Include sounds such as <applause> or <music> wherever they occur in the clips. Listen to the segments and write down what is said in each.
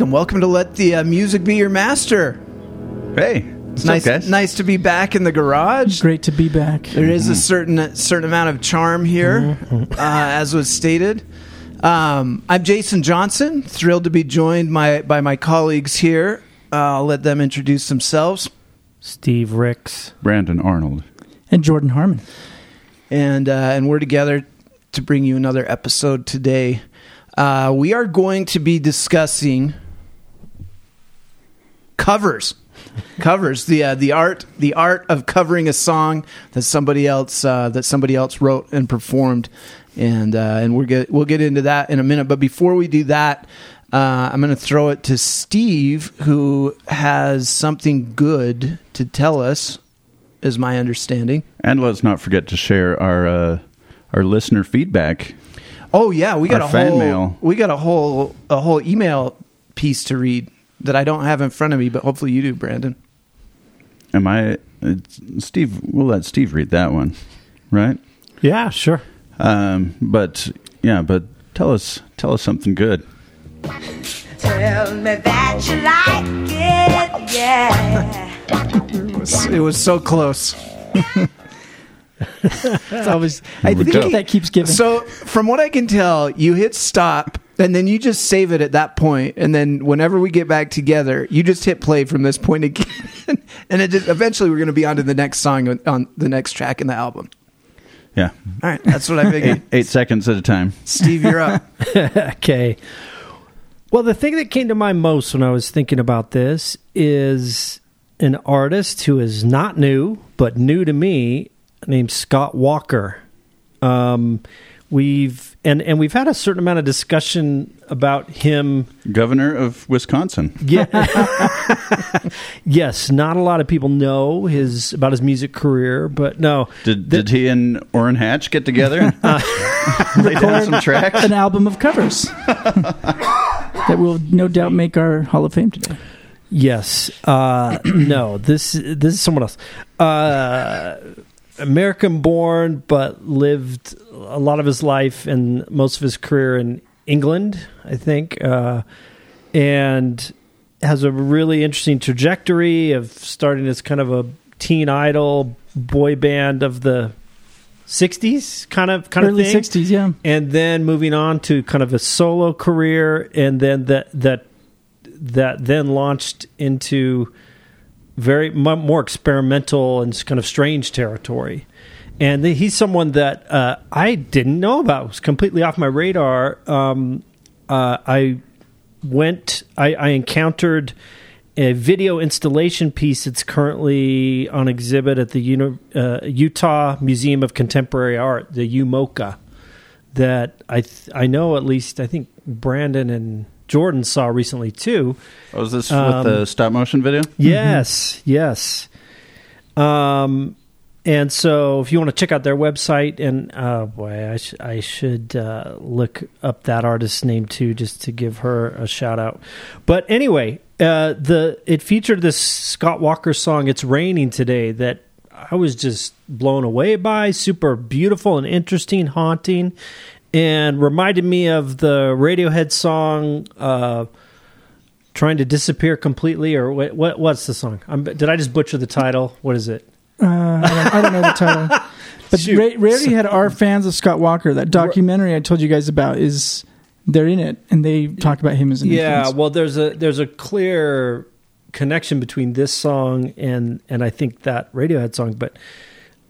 welcome, welcome, welcome to let the uh, music be your master. Hey, It's nice, up, guys? nice to be back in the garage. Great to be back. There is a certain certain amount of charm here, uh, as was stated. Um, I'm Jason Johnson. Thrilled to be joined my, by my colleagues here. Uh, I'll let them introduce themselves. Steve Ricks. Brandon Arnold. And Jordan Harmon. and uh, and we're together to bring you another episode today. Uh, we are going to be discussing covers, covers the uh, the art the art of covering a song that somebody else uh, that somebody else wrote and performed, and uh, and we'll get we'll get into that in a minute. But before we do that. Uh, I'm going to throw it to Steve, who has something good to tell us, is my understanding. And let's not forget to share our uh, our listener feedback. Oh yeah, we got Our a fan whole mail. we got a whole a whole email piece to read that I don't have in front of me, but hopefully you do, Brandon. Am I it's, Steve? We'll let Steve read that one, right? Yeah, sure. Um, but yeah, but tell us tell us something good. Tell me that you like it, yeah. <laughs> It was, it was so close. <laughs> <laughs> It's always. I think go. that keeps giving. So from what I can tell, you hit stop and then you just save it at that point, and then whenever we get back together, you just hit play from this point again, <laughs> and it just eventually we're going to be on to the next song on, on the next track in the album. Yeah, All right, that's what I eight, figured. eight seconds at a time. Steve, you're up. <laughs> okay. Well, the thing that came to mind most when I was thinking about this is an artist who is not new, but new to me, named Scott Walker. Um, we've and and we've had a certain amount of discussion about him. Governor of Wisconsin. Yeah. <laughs> yes, not a lot of people know his about his music career, but no. Did The- did he and Orrin Hatch get together? and lay down some tracks. an album of covers <laughs> that will no doubt make our Hall of Fame today. Yes. Uh, <clears throat> no. This this is someone else. Uh, American born, but lived a lot of his life and most of his career in England, I think, uh, and has a really interesting trajectory of starting as kind of a teen idol boy band of the '60s, kind of kind Early of thing '60s, yeah. and then moving on to kind of a solo career, and then that that that then launched into very more experimental and kind of strange territory. And he's someone that uh, I didn't know about; it was completely off my radar. Um, uh, I went, I, I encountered a video installation piece that's currently on exhibit at the Uni- uh, Utah Museum of Contemporary Art, the UMOCA that I th- I know at least I think Brandon and Jordan saw recently too. Oh, is this Um, with the stop motion video? <laughs> Yes, yes. Um, and so if you want to check out their website, and uh, boy, I, sh- I should uh, look up that artist's name too, just to give her a shout out. But anyway, uh, the it featured this Scott Walker song "It's Raining Today" that I was just blown away by. Super beautiful and interesting, haunting, and reminded me of the Radiohead song. Uh, trying to disappear completely or what, what what's the song I'm, did i just butcher the title what is it Uh, I, don't, I don't know the title. <laughs> But Shoot. Ra- had our fans of Scott Walker. That documentary I told you guys about is they're in it and they talk about him as an yeah influence. well there's a there's a clear connection between this song and and i think that radiohead song but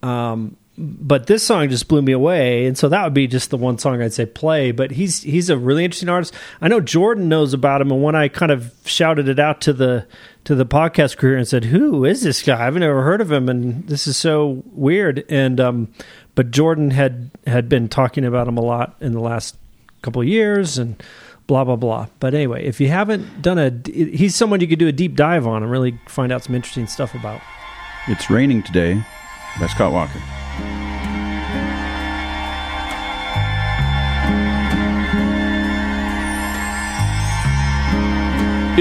um but this song just blew me away and so that would be just the one song i'd say play but he's he's a really interesting artist. I know jordan knows about him and when i kind of shouted it out to the to the podcast career and said who is this guy? I've never heard of him and this is so weird and um but jordan had had been talking about him a lot in the last couple of years and blah blah blah. But anyway if you haven't done a he's someone you could do a deep dive on and really find out some interesting stuff about. It's raining today by Scott Walker.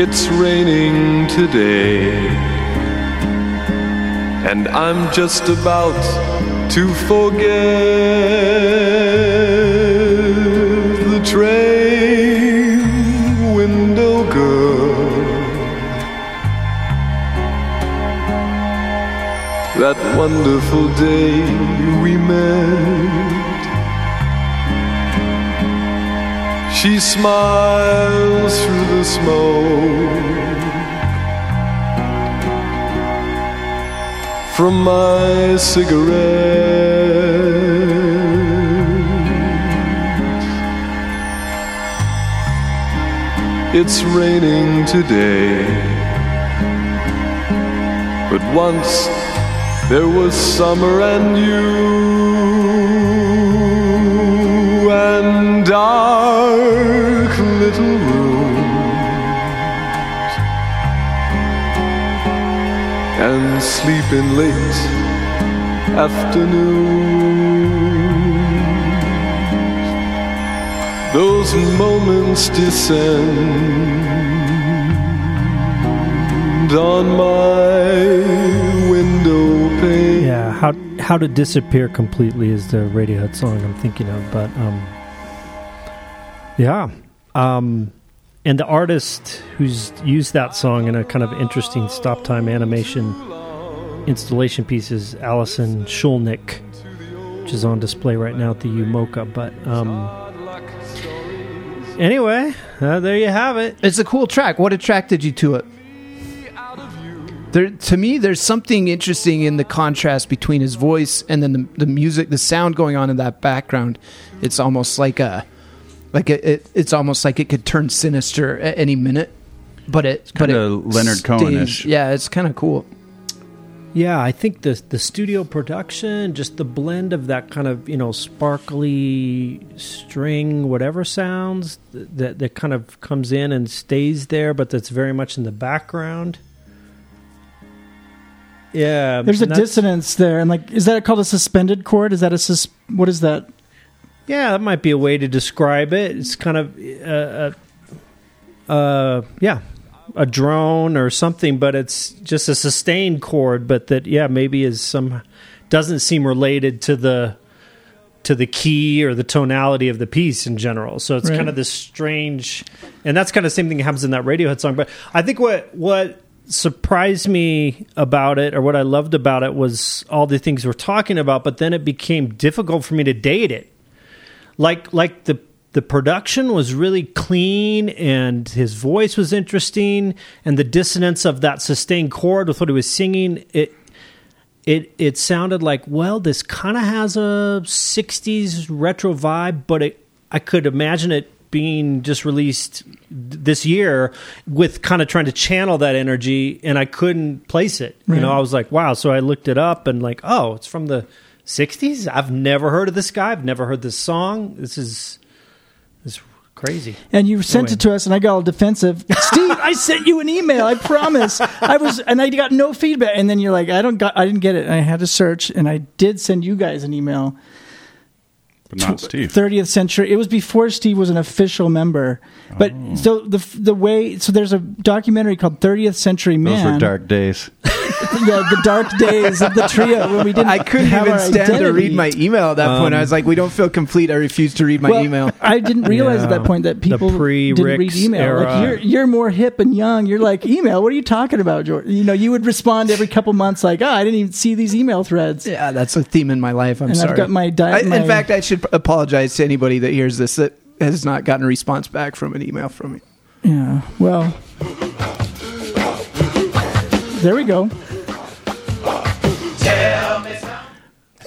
It's raining today, and I'm just about to forget the train window girl that wonderful day we met. She smiles through the smoke from my cigarette. It's raining today, but once there was summer and you and dark little rooms and sleeping late afternoons. Those moments descend on my window pane. Yeah, how how to disappear completely is the Radiohead song I'm thinking of, but um, yeah, um, and the artist who's used that song in a kind of interesting stop time animation installation piece is Allison Schulnik, which is on display right now at the UMOCA. But um, anyway, uh, there you have it. It's a cool track. What attracted you to it? There, to me, there's something interesting in the contrast between his voice and then the, the music, the sound going on in that background. It's almost like a, like it, it it's almost like it could turn sinister at any minute. But it, but it kinda Leonard stays- Cohen-ish. Yeah, it's kind of cool. Yeah, I think the the studio production, just the blend of that kind of you know sparkly string, whatever sounds that that kind of comes in and stays there, but that's very much in the background. Yeah, There's a dissonance there, and like, is that called a suspended chord? Is that a sus? What is that? Yeah, that might be a way to describe it. It's kind of, uh, uh, uh, yeah, a drone or something, but it's just a sustained chord. But that, yeah, maybe is some doesn't seem related to the to the key or the tonality of the piece in general. So it's Right. kind of this strange, and that's kind of the same thing that happens in that Radiohead song. But I think what what surprised me about it, or what I loved about it, was all the things we're talking about. But then it became difficult for me to date it like like the the production was really clean and his voice was interesting and the dissonance of that sustained chord with what he was singing it it it sounded like well this kind of has a 60s retro vibe but it I could imagine it being just released this year with kind of trying to channel that energy and I couldn't place it. You know I was like wow. So I looked it up and like oh it's from the 60s I've never heard of this guy I've never heard this song this is this is crazy And you sent Anyway. it to us, and I got all defensive. Steve, I sent you an email. I promise. I was, and I got no feedback. And then you're like, I don't got, I didn't get it. And I had to search, and I did send you guys an email. But not Steve. 30th century. It was before Steve was an official member. But Oh. so the the way so there's a documentary called 30th Century Man. Those were dark days. <laughs> Yeah, the dark days of the trio when we didn't. I couldn't have even our stand to read my email at that point. I was like, we don't feel complete. I refuse to read my Well, email. I didn't realize at that point that The people didn't read email. era. Like you're you're more hip and young. You're like email. What are you talking about, George? You know, you would respond every couple months like, "Oh, I didn't even see these email threads." Yeah, that's a theme in my life. I'm And I've got my di- I- my- in fact, I should apologize to anybody that hears this that has not gotten a response back from an email from me. Yeah. Well, there we go.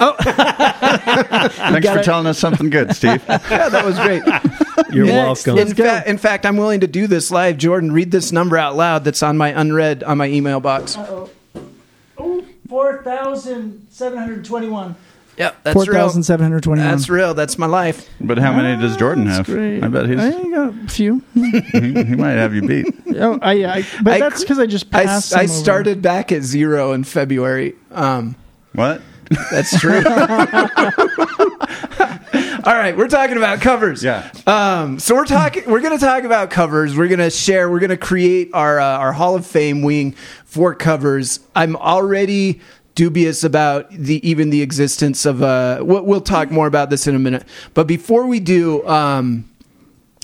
Oh, thanks for gotta- telling us something good, <laughs> Steve. Yeah, that was great. <laughs> you're Next. welcome in, fa- in fact, I'm willing to do this live. Jordan, read this number out loud that's on my unread on my email box. Four thousand seven hundred twenty-one. Yep, that's Four real. thousand seven hundred twenty-one. That's real. That's my life. But how many does Jordan have? Great. I bet he's I got a few. <laughs> he, he might have you beat. <laughs> oh, I, I but I that's because I just I, passed. I some over. started back at zero in February. Um, What? that's true. <laughs> All right, we're talking about covers. Yeah. Um, so we're talking. We're going to talk about covers. We're going to share. We're going to create our uh, our Hall of Fame wing for covers. I'm already dubious about the even the existence of. Uh, we'll, talk more about this in a minute. But before we do, um,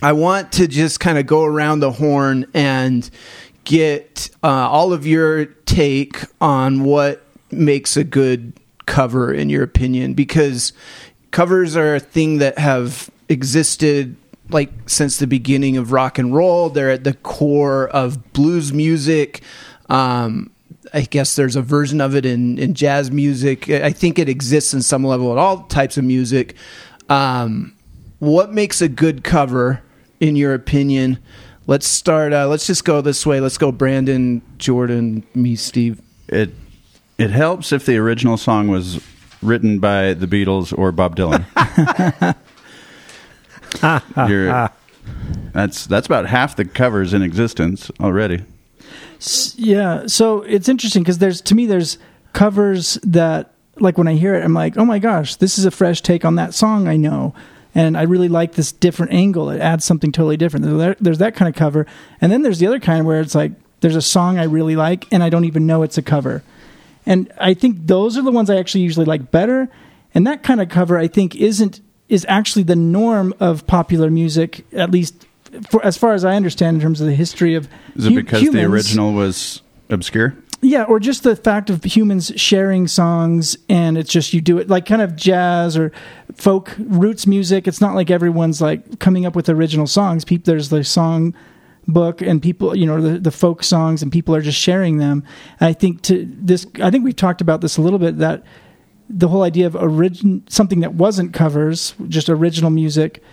I want to just kind of go around the horn and get uh, all of your take on what makes a good cover in your opinion? Because covers are a thing that have existed like since the beginning of rock and roll. They're at the core of blues music. Um, I guess there's a version of it in, in jazz music. I think it exists in some level at all types of music. Um, what makes a good cover, in your opinion? Let's start. Uh, let's just go this way. Let's go. Brandon, Jordan, me, Steve. It it helps if the original song was written by the Beatles or Bob Dylan. <laughs> You're, that's that's about half the covers in existence already. Yeah, so it's interesting because there's to me there's covers that like when I hear it, I'm like, oh my gosh, this is a fresh take on that song I know, and I really like this different angle. It adds something totally different. There's that kind of cover, and then there's the other kind where it's like there's a song I really like and I don't even know it's a cover, and I think those are the ones I actually usually like better. And that kind of cover I think isn't is actually the norm of popular music, at least for, as far as I understand in terms of the history of Is it hu- because the original was obscure? Yeah, or just the fact of humans sharing songs and it's just you do it like kind of jazz or folk roots music. It's not like everyone's like coming up with original songs. People, there's the song book and people, you know, the, the folk songs and people are just sharing them. And I think to this, I think we've talked about this a little bit that the whole idea of origin something that wasn't covers, just original music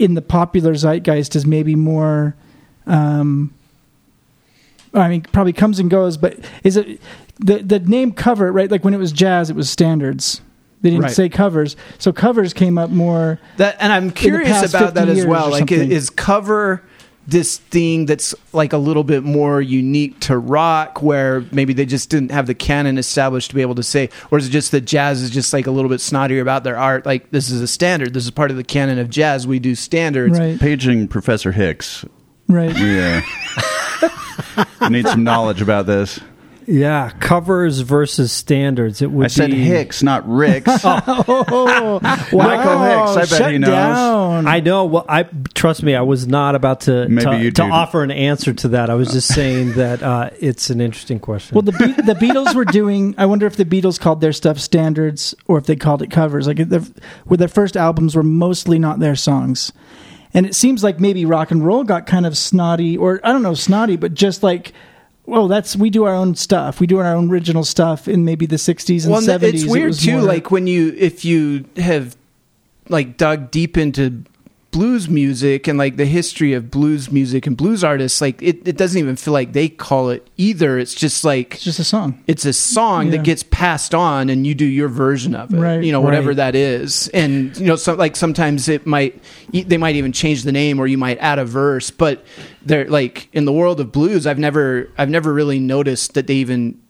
in the popular zeitgeist is maybe more. Um, I mean, probably comes and goes, but is it the the name cover right? Like when it was jazz, it was standards. They didn't Right. say covers, so covers came up more. That and I'm curious about that as well. Like, is cover this thing that's like a little bit more unique to rock, where maybe they just didn't have the canon established to be able to say, or is it just that jazz is just like a little bit snottier about their art? Like, this is a standard. This is part of the canon of jazz. We do standards. Right, Paging Professor Hicks. right. yeah <laughs> uh, need some knowledge about this. Yeah, covers versus standards. It would I said be, Hicks, not Ricks. <laughs> Oh, <laughs> Michael Hicks, I bet shut he knows. Down. I know. Well, I trust me. I was not about to Maybe to, you to offer an answer to that. I was just saying <laughs> that uh, it's an interesting question. Well, the Be- the Beatles were doing. I wonder if the Beatles called their stuff standards or if they called it covers. Like their, where their first albums were mostly not their songs, and it seems like maybe rock and roll got kind of snotty, or I don't know, snotty, but just like. Well, that's we do our own stuff. We do our own original stuff in maybe the '60s and Well, '70s. it's weird was too. more- Like when you, if you have like dug deep into blues music and like the history of blues music and blues artists, like it, it doesn't even feel like they call it either. It's just like it's just a song. it's a song Yeah. that gets passed on and you do your version of it Right, you know whatever right. that is and you know so like sometimes it might they might even change the name or you might add a verse but they're like in the world of blues i've never i've never really noticed that they even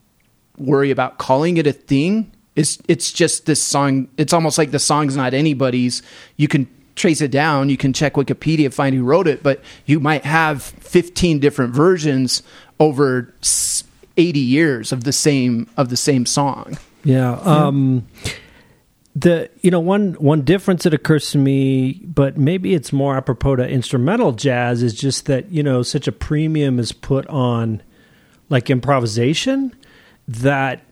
worry about calling it a thing it's it's just this song it's almost like the song's not anybody's you can trace it down you can check wikipedia find who wrote it but you might have 15 different versions over 80 years of the same of the same song Yeah. Um, the you know one one difference that occurs to me, but maybe it's more apropos to instrumental jazz, is just that you know such a premium is put on like improvisation that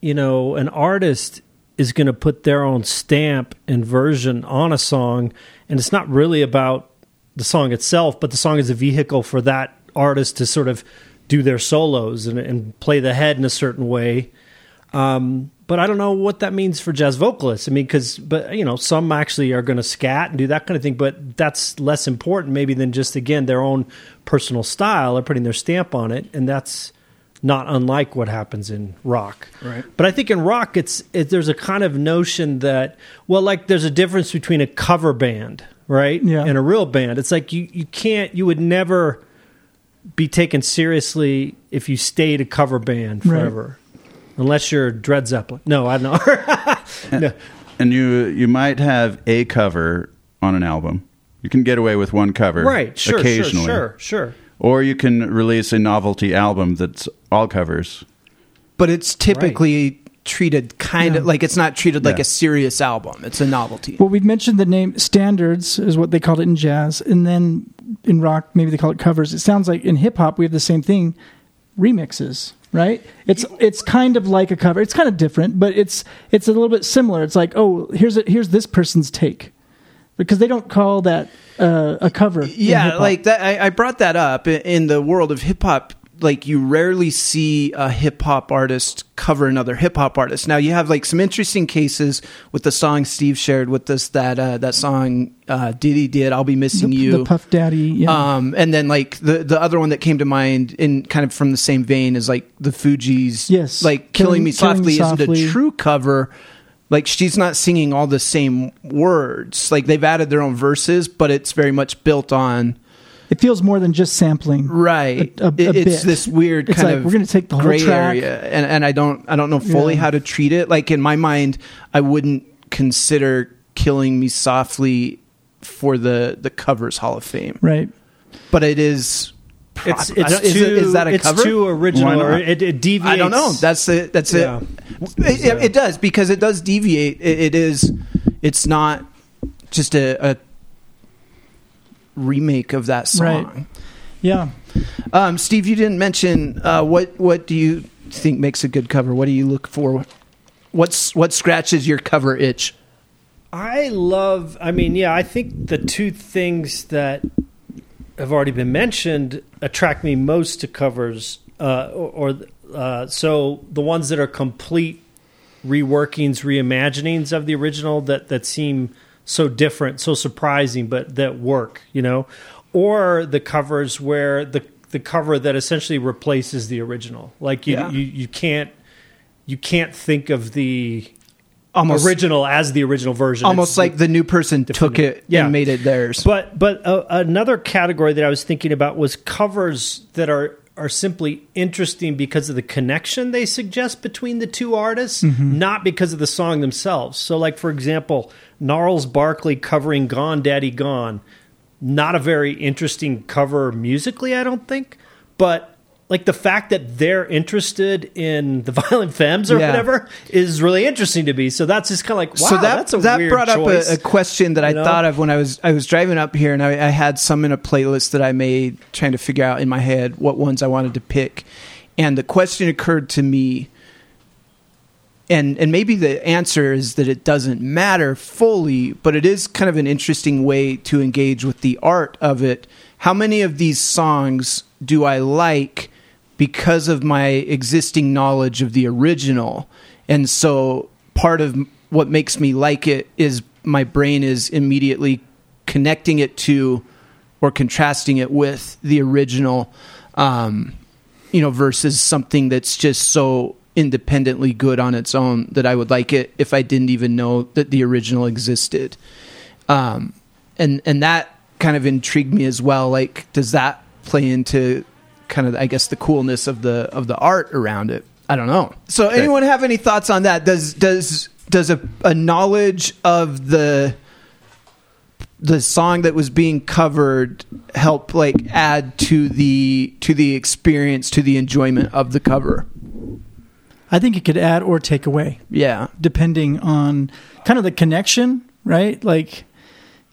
you know an artist is going to put their own stamp and version on a song, and it's not really about the song itself, but the song is a vehicle for that artist to sort of do their solos and, and play the head in a certain way. Um, but I don't know what that means for jazz vocalists. I mean, because but you know, some actually are going to scat and do that kind of thing, but that's less important maybe than just again their own personal style or putting their stamp on it, and that's not unlike what happens in rock. Right. But I think in rock, it's it, there's a kind of notion that well, like there's a difference between a cover band, right, Yeah. and a real band. It's like you you can't you would never be taken seriously if you stayed a cover band Right. forever. Unless you're Dread Zeppelin. No, I don't know. no. and you you might have a cover on an album. You can get away with one cover, Right, sure, occasionally, sure, sure, sure. Or you can release a novelty album that's all covers. but it's typically treated kind of like it's not treated like Yeah. a serious album it's a novelty Well, we've mentioned the name standards is what they called it in jazz, and then in rock maybe they call it covers. It sounds like in hip hop we have the same thing, remixes. right? It's it's kind of like a cover. It's kind of different, but it's it's a little bit similar. It's like, oh, here's a, here's this person's take, because they don't call that uh, a cover. yeah like that I, I brought that up in, in the world of hip-hop like you rarely see a hip-hop artist cover another hip-hop artist now you have like some interesting cases with the song steve shared with us that uh, that song uh, diddy did i'll be missing the, you the Puff Daddy. Yeah, um, and then like the the other one that came to mind in kind of from the same vein is like the Fugees. Yes. like Killing- killing, me Killing softly Me isn't a true cover. Like she's not singing all the same words. Like they've added their own verses, but it's very much built on it feels more than just sampling. right. A- a- a it's bit. this weird It's kind like, of we're gonna take the whole gray track. area, and and I don't I don't know fully Yeah. how to treat it. Like in my mind, I wouldn't consider killing me softly for the the covers Hall of Fame, Right. but it is. It's it's too is, it, is that a it's cover? too original or not? it, it deviates. I don't know. That's it. That's Yeah. it. It, it. it does because it does deviate. It, it is. It's not just a, a remake of that song. Right. Yeah. Um, Steve, you didn't mention uh, what. What do you think makes a good cover? What do you look for? What's what scratches your cover itch? I love. I mean, yeah, I think the two things that have already been mentioned attract me most to covers, uh, or, uh, so the ones that are complete reworkings, reimaginings of the original that that seem so different, so surprising, but that work. You know, or the covers where the the cover that essentially replaces the original. Like you Yeah. you, you can't you can't think of the Almost original as the original version. almost It's like the new person took it Yeah. and made it theirs. But but uh, another category that I was thinking about was covers that are are simply interesting because of the connection they suggest between the two artists, not because of the song themselves. So, like for example, Gnarls Barkley covering "Gone Daddy Gone," not a very interesting cover musically, I don't think, but. Like the fact that they're interested in the <laughs> Violent Femmes or Yeah. whatever is really interesting to me. So that's just kind of like wow, so that that's a that weird brought choice. up a, a question that I know? thought of when I was I was driving up here, and I, I had some in a playlist that I made, trying to figure out in my head what ones I wanted to pick, and the question occurred to me, and and maybe the answer is that it doesn't matter fully, but it is kind of an interesting way to engage with the art of it. How many of these songs do I like because of my existing knowledge of the original? And so part of what makes me like it is my brain is immediately connecting it to or contrasting it with the original um, you know versus something that's just so independently good on its own that I would like it if I didn't even know that the original existed um, and and that kind of intrigued me as well like does that play into kind of I guess the coolness of the of the art around it? I don't know. So anyone have any thoughts on that? Does does does a, a knowledge of the the song that was being covered help like add to the to the experience to the enjoyment of the cover? I think it could add or take away. yeah. Depending on kind of the connection, right? Like,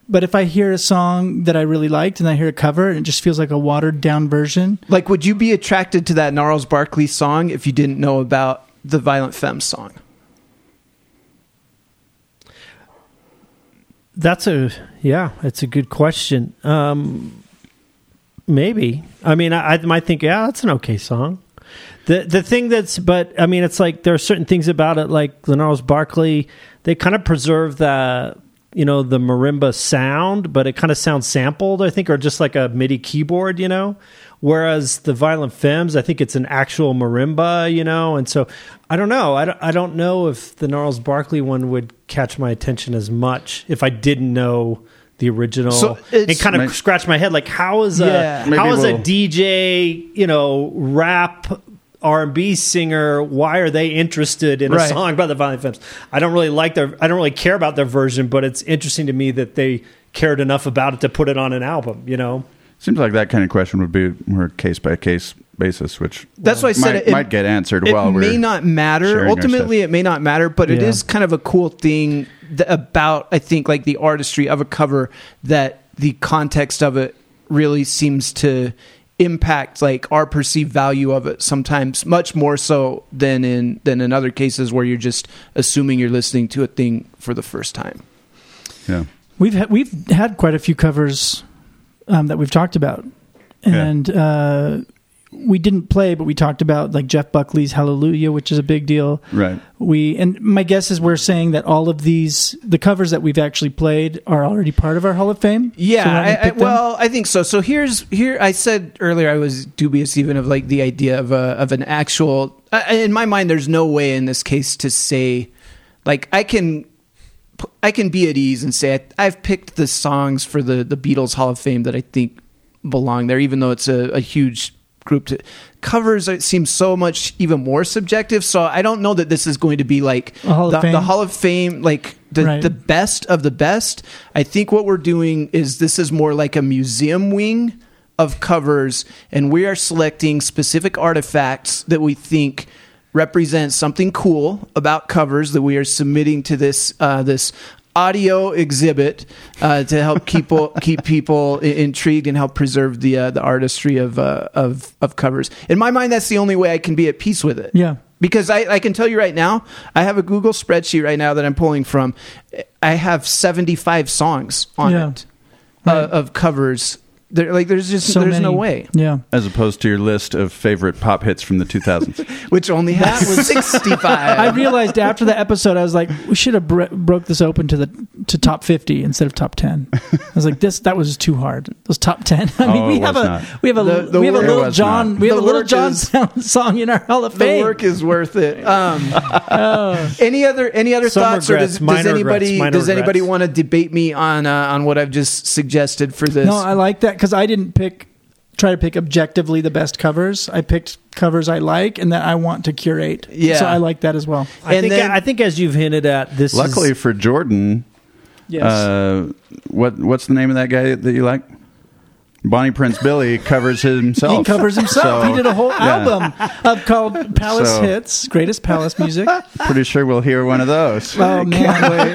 but if I hear a song that I really liked and I hear a cover and it just feels like a watered down version, like would you be attracted to that Gnarls Barkley song if you didn't know about the Violent Femmes song That's a yeah, it's a good question. Um, maybe. I mean, I, I might think, yeah, that's an okay song. The the thing that's, but I mean, it's like there are certain things about it, like Gnarls Barkley. They kind of preserve the you know the marimba sound, but it kind of sounds sampled. I think, or just like a MIDI keyboard, you know. Whereas the Violent Femmes, I think it's an actual marimba, you know, and so I don't know. I don't, I don't know if the Gnarls Barkley one would catch my attention as much if I didn't know the original. So it's- kind of Maybe- scratch my head like how is a Yeah. How is a we'll- DJ you know rap R and B singer why are they interested in a song by the Violent Femmes? I don't really like their I don't really care about their version, but it's interesting to me that they cared enough about it to put it on an album. You know. Seems like that kind of question would be more case by case basis, which That's why I said might, it, might get answered It while may not matter. Ultimately, it may not matter, but it Yeah. is kind of a cool thing th- about I think like the artistry of a cover that the context of it really seems to impact like our perceived value of it sometimes much more so than in than in other cases where you're just assuming you're listening to a thing for the first time. Yeah. We've ha- we've had quite a few covers um, that we've talked about, Yeah. and uh, we didn't play, but we talked about like Jeff Buckley's Hallelujah, which is a big deal. Right. We and my guess is we're saying that all of these the covers that we've actually played are already part of our Hall of Fame. Yeah, So we're not gonna I, I, well, I think so. So here's here. I said earlier I was dubious even of like the idea of a of an actual. Uh, in my mind, there's no way in this case to say, like I can, I can be at ease and say I, I've picked the songs for the the Beatles Hall of Fame that I think belong there, even though it's a, a huge group to covers it seems so much even more subjective so i don't know that this is going to be like Hall the, the hall of fame like the, Right. the best of the best. I think what we're doing is this is more like a museum wing of covers, and we are selecting specific artifacts that we think represent something cool about covers that we are submitting to this uh, this audio exhibit uh, to help people <laughs> keep people i- intrigued and help preserve the uh, the artistry of uh, of of covers. In my mind, that's the only way I can be at peace with it yeah. because I, I can tell you right now, I have a Google spreadsheet right now that I'm pulling from. I have 75 songs on Yeah. it uh, of covers. There, like, there's just So there's no way. Yeah. As opposed to your list of favorite pop hits from the 2000s. <laughs> Which only has <laughs> 65. I realized after the episode, I was like, we should have bro- broke this open to the to top fifty instead of top ten. I was like, this that was too hard. Those top ten. <laughs> I mean, Oh, we it have was a not. we have a The- the we have a work- It little John not. we have The a little John is- song in our Hall of Fame. the work is worth it. Um, Oh. any other any other Some thoughts, or does, does minor anybody regrets, minor does anybody want to debate me on uh, on what I've just suggested for this? No, I like that because I didn't pick try to pick objectively the best covers. I picked covers I like and that I want to curate. Yeah. so I like that as well. I And think then- I think as you've hinted at, this Luckily is, for Jordan, Yes. uh, what what's the name of that guy that you like? Bonnie Prince Billy covers himself. He covers himself. So, he did a whole yeah. album of called Palace So- Hits, greatest Palace music. Pretty sure we'll hear one of those. Oh man, <laughs> wait.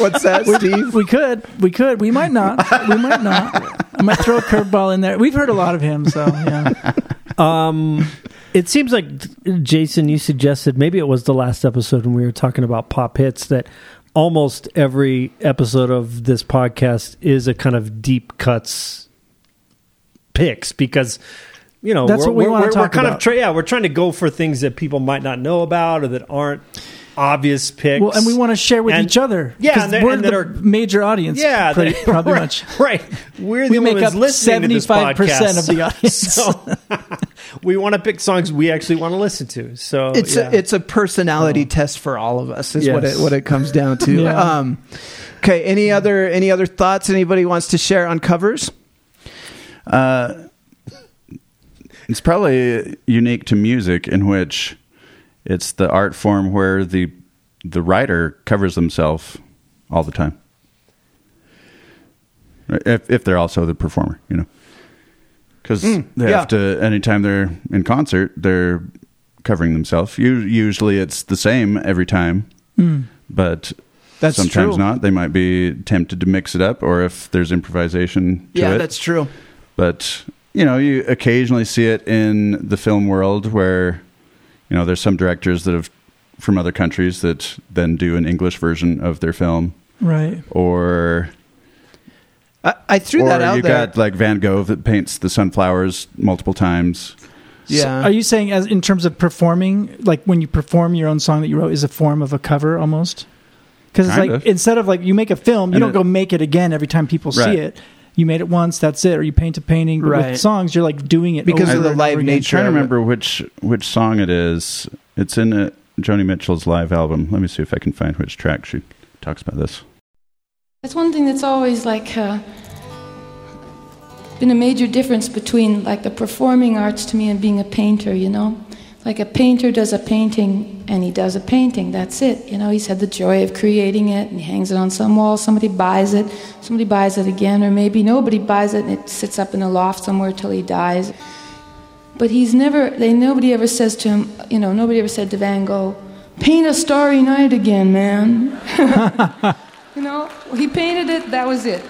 What's that, Steve? we could, we could, we might not, we might not. I might throw a curveball in there. We've heard a lot of him, so yeah. <laughs> Um, it seems like Jason, you suggested maybe it was the last episode when we were talking about pop hits that almost every episode of this podcast is a kind of deep cuts picks because you know That's we're, what we wanna talk we're kind about. of tra- yeah we're trying to go for things that people might not know about or that aren't obvious picks. Well, and we want to share with And- each other. Yeah, and that- we're and the that are- major audience. Yeah, pretty, they- <laughs> probably right, much. Right, we're the We make up listening to this 75% of the audience. <laughs> So we want to pick songs we actually want to listen to. So it's yeah. a, it's a personality test for all of us is what it what it comes down to. <laughs> Yeah. um, okay, any other any other thoughts anybody wants to share on covers? Uh, it's probably unique to music in which it's the art form where the the writer covers themselves all the time. If if they're also the performer, you know, because they yeah. have to anytime they're in concert, they're covering themselves. Usually, it's the same every time, but That's sometimes true. not. They might be tempted to mix it up, or if there's improvisation. To Yeah, it that's true. But you know you occasionally see it in the film world where you know there's some directors that have from other countries that then do an english version of their film Right. or I, I threw or that out you there. got like van gogh that paints the sunflowers multiple times yeah. Are you saying, as in terms of performing, like when you perform your own song that you wrote, is a form of a cover almost? Because it's like of. instead of like you make a film, you And don't it- go make it again every time people see it. You made it once, that's it. Or you paint a painting. But Right. with songs, you're like doing it Because over of the live over again. nature. trying to remember which which song it is it's in uh joni mitchell's live album let me see if i can find which track she talks about this That's one thing that's always like uh, been a major difference between like the performing arts to me and being a painter, you know? Like a painter does a painting and he does a painting, that's it. You know, he's had the joy of creating it and he hangs it on some wall, somebody buys it, somebody buys it again, or maybe nobody buys it and it sits up in a loft somewhere till he dies. But he's never, they, nobody ever says to him, you know, nobody ever said to Van Gogh, paint a starry night again, man. <laughs> You know, he painted it, that was it.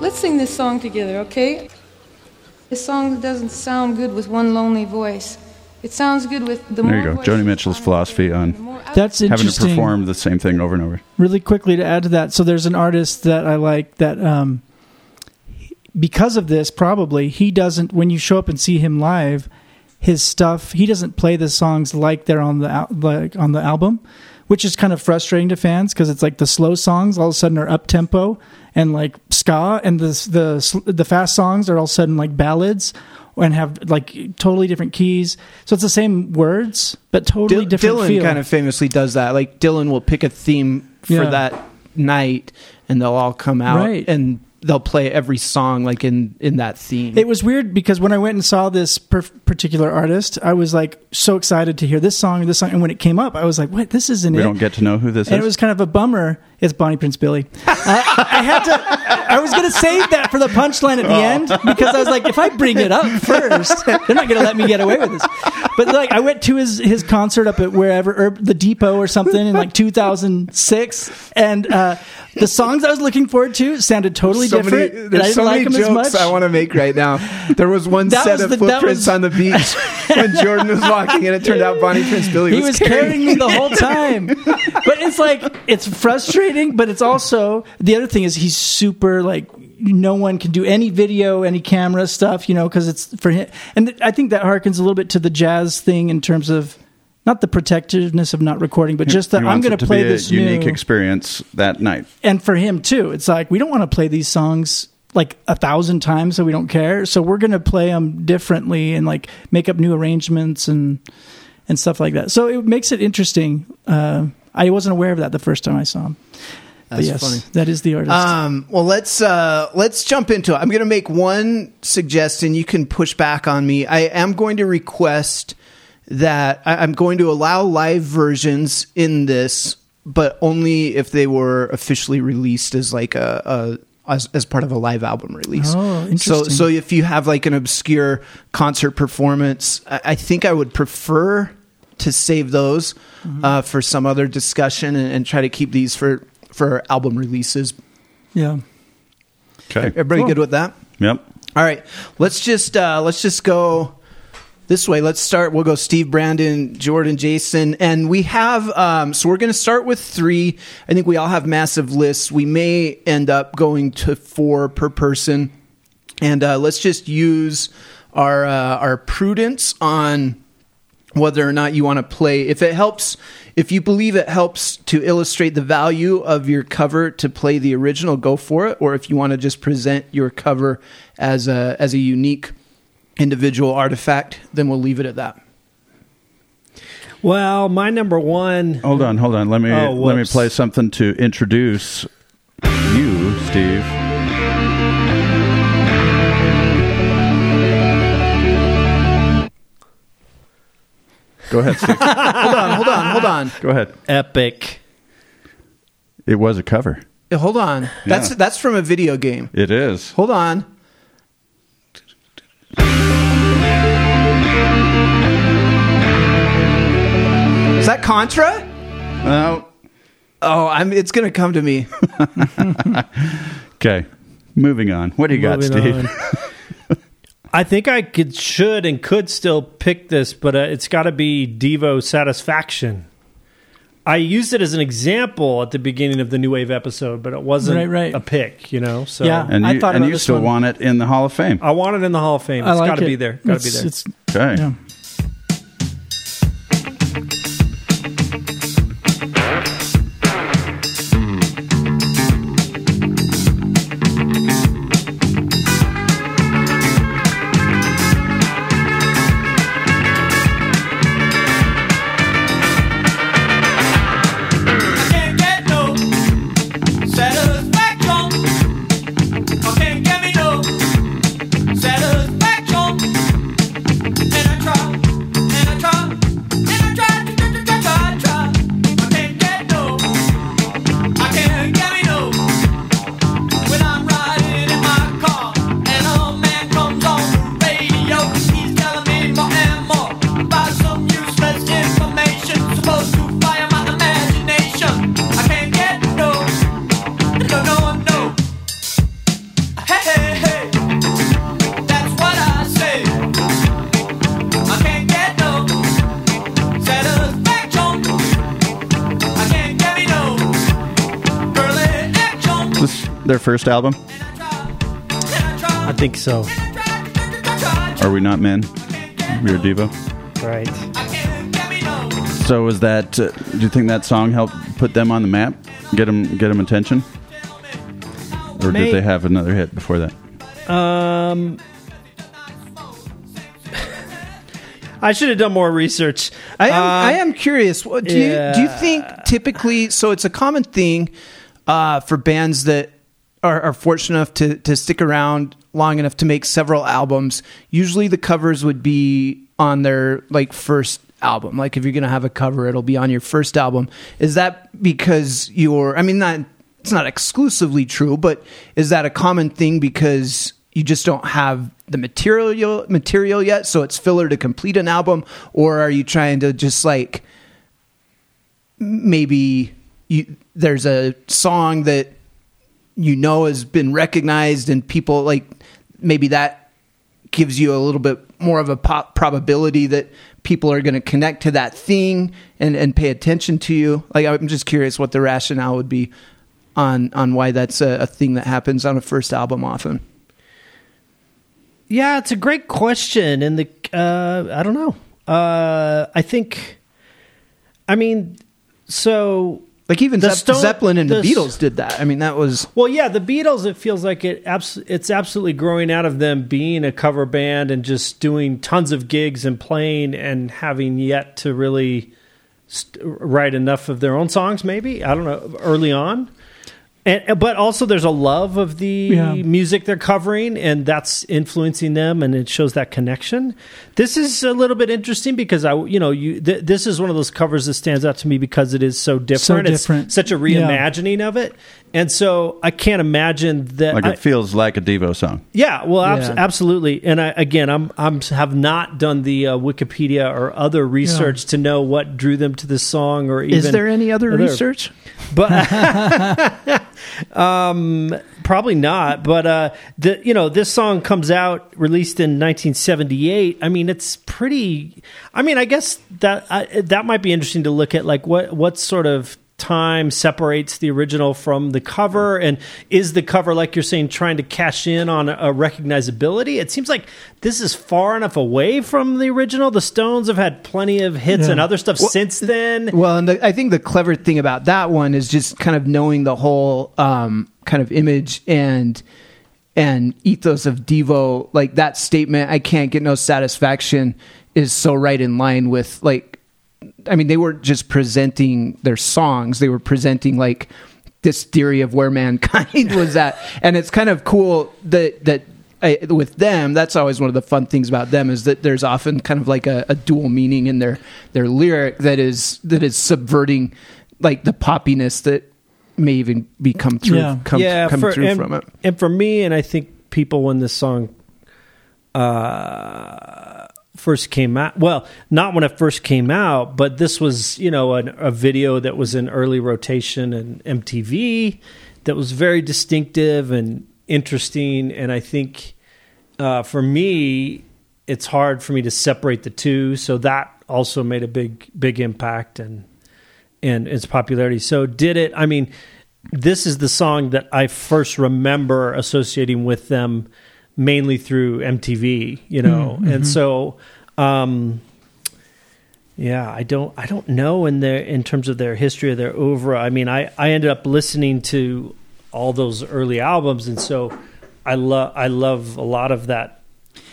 Let's let's sing this song together, okay? This song doesn't sound good with one lonely voice. It sounds good with the more. There you go. Joni Mitchell's philosophy on the more out- That's Having to interesting. perform the same thing over and over. really quickly to add to that so there's an artist that i like that um because of this probably he doesn't when you show up and see him live his stuff he doesn't play the songs like they're on the al- like on the album which is kind of frustrating to fans because it's like the slow songs all of a sudden are up tempo and like ska and the the the fast songs are all of a sudden like ballads and have like totally different keys so it's the same words but totally Dil- different Dylan feel. kind of famously does that. Like Dylan will pick a theme for Yeah. that night, and they'll all come out Right. and they'll play every song like in in that theme. It was weird because when I went and saw this per- particular artist, I was like so excited to hear this song, this song, and when it came up, I was like, "What? This isn't We it." don't get to know who this and is. it was kind of a bummer. It's Bonnie Prince Billy. I, I had to. I was going to save that for the punchline at the end because I was like, if I bring it up first, they're not going to let me get away with this. But like, I went to his his concert up at wherever, or the Depot or something in like 2006, and uh, the songs I was looking forward to sounded totally so different. Many, there's so like many jokes. I want to make right now. There was one That set was of the- footprints was- on the beach when Jordan was walking, and it turned out Bonnie Prince Billy he was carrying me the whole <laughs> time. But it's like it's frustrating, but it's also the other thing is he's super like no one can do any video, any camera stuff, you know, because it's for him. And I think that harkens a little bit to the jazz thing in terms of not the protectiveness of not recording, but just that I'm going to play this unique experience that night. and for him too, it's like we don't want to play these songs like a thousand times, so we don't care. So we're going to play them differently and like make up new arrangements and and stuff like that. So it makes it interesting. Uh, I wasn't aware of that the first time I saw him. But That's yes, funny. that is the artist. Um, well, let's uh, let's jump into it. I'm going to make one suggestion. You can push back on me. I am going to request that I, I'm going to allow live versions in this, but only if they were officially released as like a. a as, as part of a live album release. Oh, So, so if you have like an obscure concert performance, I, I think I would prefer to save those Mm-hmm. uh, for some other discussion and, and try to keep these for for album releases. yeah. Okay. Everybody Cool. good with that? Yep. All right, let's just uh, let's just go this way. Let's start. We'll go Steve, Brandon, Jordan, Jason, and we have. Um, so we're going to start with three. I think we all have massive lists. We may end up going to four per person, and uh, let's just use our uh, our prudence on whether or not you want to play. If it helps, if you believe it helps to illustrate the value of your cover to play the original, go for it. Or if you want to just present your cover as a as a unique individual artifact, then we'll leave it at that. Well, my number one. Hold on, hold on. Let me Oh, let me play something to introduce you, Steve. Go ahead, Steve. <laughs> hold on, hold on, hold on, Go ahead. Epic. It was a cover. Hold on. That's Yeah. that's from a video game. It is. Hold on. Is that Contra? No. Oh, I'm. It's gonna come to me. <laughs> Okay. Moving on. What do you got, Moving Steve? <laughs> on. I think I could, should, and could still pick this, but uh, it's got to be Devo Satisfaction. I used it as an example at the beginning of the New Wave episode, but it wasn't Right, right. a pick, you know. So Yeah. And I you, thought and about you this still one. want it in the Hall of Fame. I want it in the Hall of Fame. I It's like got to it. be there. Got to be It's- there. it's- Okay. yeah. Their first album? I think so. Are we not men? We're Devo. Right. So was that? Uh, do you think that song helped put them on the map? Get them, get them attention, or May- did they have another hit before that? Um, <laughs> I should have done more research. I am, Uh, I am curious. What, do you do you think typically? So it's a common thing uh, for bands that are, are fortunate enough to to stick around long enough to make several albums. Usually, the covers would be on their like first album. Like if you're gonna have a cover, it'll be on your first album. Is that because you're? I mean, not it's not exclusively true, but is that a common thing because you just don't have the material material yet, so it's filler to complete an album, or are you trying to just like maybe you, there's a song that you know has been recognized and people like maybe that gives you a little bit more of a pop probability that people are going to connect to that thing and, and pay attention to you like i'm just curious what the rationale would be on on why that's a, a thing that happens on a first album often Yeah, it's a great question, and the uh, I don't know. Uh, I think, I mean, so like even The Zepp- Stone- zeppelin and the, the- beatles did that i mean that was Well, yeah, the Beatles. It feels like it. Abs- it's absolutely growing out of them being a cover band and just doing tons of gigs and playing and having yet to really st- write enough of their own songs. Maybe I don't know. Early on. And, but also, there's a love of the Yeah. music they're covering, and that's influencing them, and it shows that connection. This is a little bit interesting because I, you know, you th- this is one of those covers that stands out to me because it is so different. different. It's such a Yeah. reimagining of it, and so I can't imagine that. Like I- it feels like a Devo song. yeah, well, abs- Yeah. absolutely. And I, again, I'm I'm have not done the uh, Wikipedia or other research to know what drew them to this song or even is there any other other- research but <laughs> <laughs> um, probably not. But uh, the you know this song comes out released in 1978. I mean, it's pretty. I mean, I guess that that might be interesting to look at. Like what what sort of time separates the original from the cover and is the cover like you're saying trying to cash in on a recognizability it seems like this is far enough away from the original the stones have had plenty of hits Yeah. and other stuff since then Well, and the, I think the clever thing about that one is just kind of knowing the whole um, kind of image and and ethos of Devo. Like that statement, "I can't get no satisfaction," is so right in line with like. I mean, they weren't just presenting their songs; they were presenting like this theory of where mankind <laughs> was at, and it's kind of cool that that I, with them, that's always one of the fun things about them is that there's often kind of like a, a dual meaning in their their lyric that is that is subverting like the poppiness that may even be come through Yeah. come, come for, through and, from it. And for me, and I think people when this song uh, first came out, well, not when it first came out, but this was you know an, a video that was in early rotation and MTV that was very distinctive and interesting, and I think uh, for me, it's hard for me to separate the two. So that also made a big big impact and and its popularity. So did it? I mean, this is the song that I first remember associating with them mainly through MTV, you know, and so. Um, yeah, I don't. I don't know in their in terms of their history of their oeuvre. I mean, I I ended up listening to all those early albums, and so I love I love a lot of that,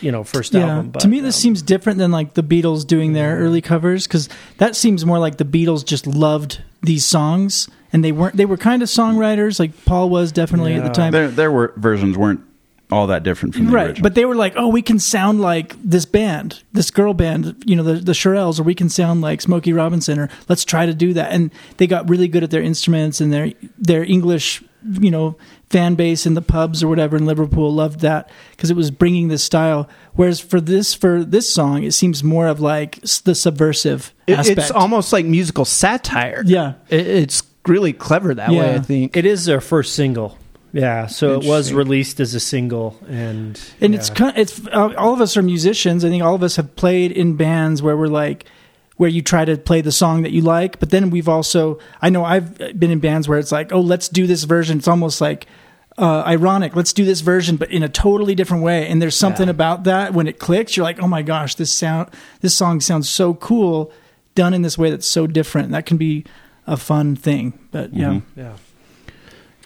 you know, first Yeah, album. But, to me, this um, seems different than like the Beatles doing their early covers because that seems more like the Beatles just loved these songs and they weren't. They were kind of songwriters, like Paul was definitely at the time. Their their wor- versions weren't all that different from the right original. but they were like oh we can sound like this band this girl band you know the, the Shirelles or we can sound like Smokey Robinson or let's try to do that and they got really good at their instruments and their their English you know fan base in the pubs or whatever in Liverpool loved that because it was bringing this style whereas for this for this song it seems more of like the subversive It- aspect it's almost like musical satire. yeah It, it's really clever that way. I think. It is their first single. Yeah, so it was released as a single, and and yeah. it's kind it's uh, all of us are musicians. I think all of us have played in bands where we're like where you try to play the song that you like, but then we've also I know I've been in bands where it's like, oh, let's do this version. It's almost like uh, ironic. Let's do this version, but in a totally different way. And there's something Yeah. about that when it clicks. You're like, oh my gosh, this sound, this song sounds so cool, done in this way that's so different. That can be a fun thing. But yeah, Mhm. Yeah.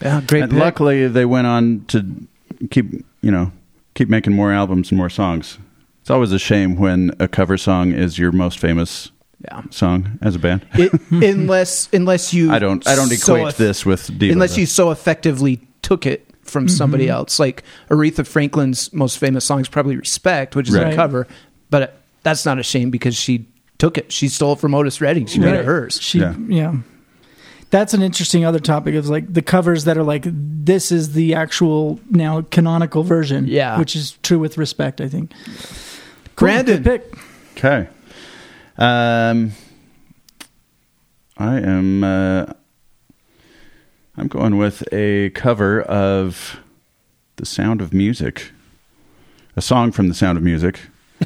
Yeah, great. And pick. luckily, they went on to keep you know keep making more albums and more songs. It's always a shame when a cover song is your most famous Yeah. song as a band. It, <laughs> unless unless you I don't I don't so equate eff- this with Devo. unless though. you so effectively took it from mm-hmm. somebody else. Like Aretha Franklin's most famous song is probably "Respect," which is Right. a cover, but uh, that's not a shame because she took it. She stole it from Otis Redding. She made it hers. She, Yeah. yeah. That's an interesting other topic of like the covers that are like this is the actual now canonical version. Yeah. which is true with respect. I think. Cool, Brandon. pick. Okay. Um, I am. Uh, I'm going with a cover of "The Sound of Music," a song from "The Sound of Music,"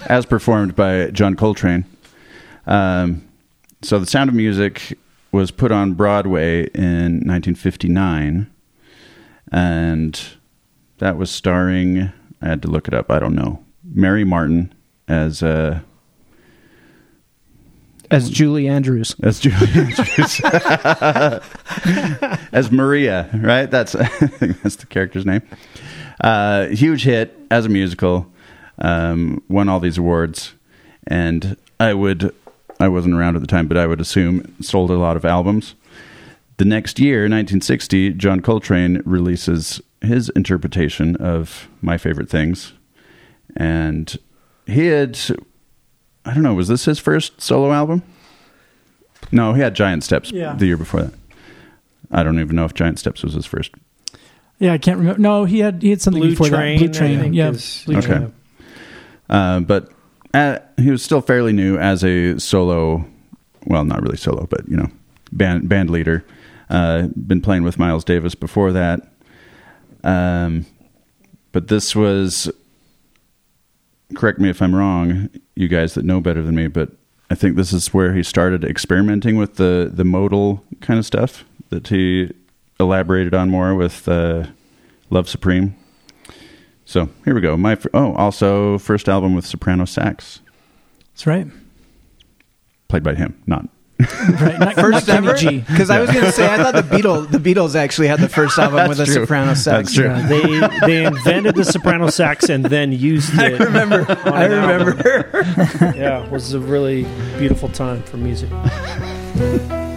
as performed by John Coltrane. Um, so, "The Sound of Music" was put on Broadway in 1959, and that was starring. I had to look it up. I don't know. Mary Martin as uh, As Julie Andrews. as Julie Andrews. <laughs> as Maria, right? That's <laughs> I think that's the character's name. Uh, huge hit as a musical. Um, won all these awards, and I would I wasn't around at the time, but I would assume sold a lot of albums. The next year, 1960, John Coltrane releases his interpretation of My Favorite Things, and he had I don't know, was this his first solo album? No, he had Giant Steps Yeah. the year before that. I don't even know if Giant Steps was his first. Yeah, I can't remember. No, he had he had something Blue before Train. that. Blue Train. think, yeah, Blue Okay. Train. Uh, but uh he was still fairly new as a solo, well, not really solo, but you know, band band leader. Uh, been playing with Miles Davis before that. Um, but this was, correct me if I'm wrong, you guys that know better than me, but I think this is where he started experimenting with the the modal kind of stuff that he elaborated on more with uh, Love Supreme. So here we go. My fir- oh, also first album with soprano sax, That's right. played by him, not Right. Not, <laughs> First not ever? G. Because I was going to say, I thought the <laughs> Beatles, the Beatles actually had the first album with a true. soprano sax. That's true. Yeah, they they invented the soprano sax and then used it. I remember. I remember. Yeah, it was a really beautiful time for music. <laughs>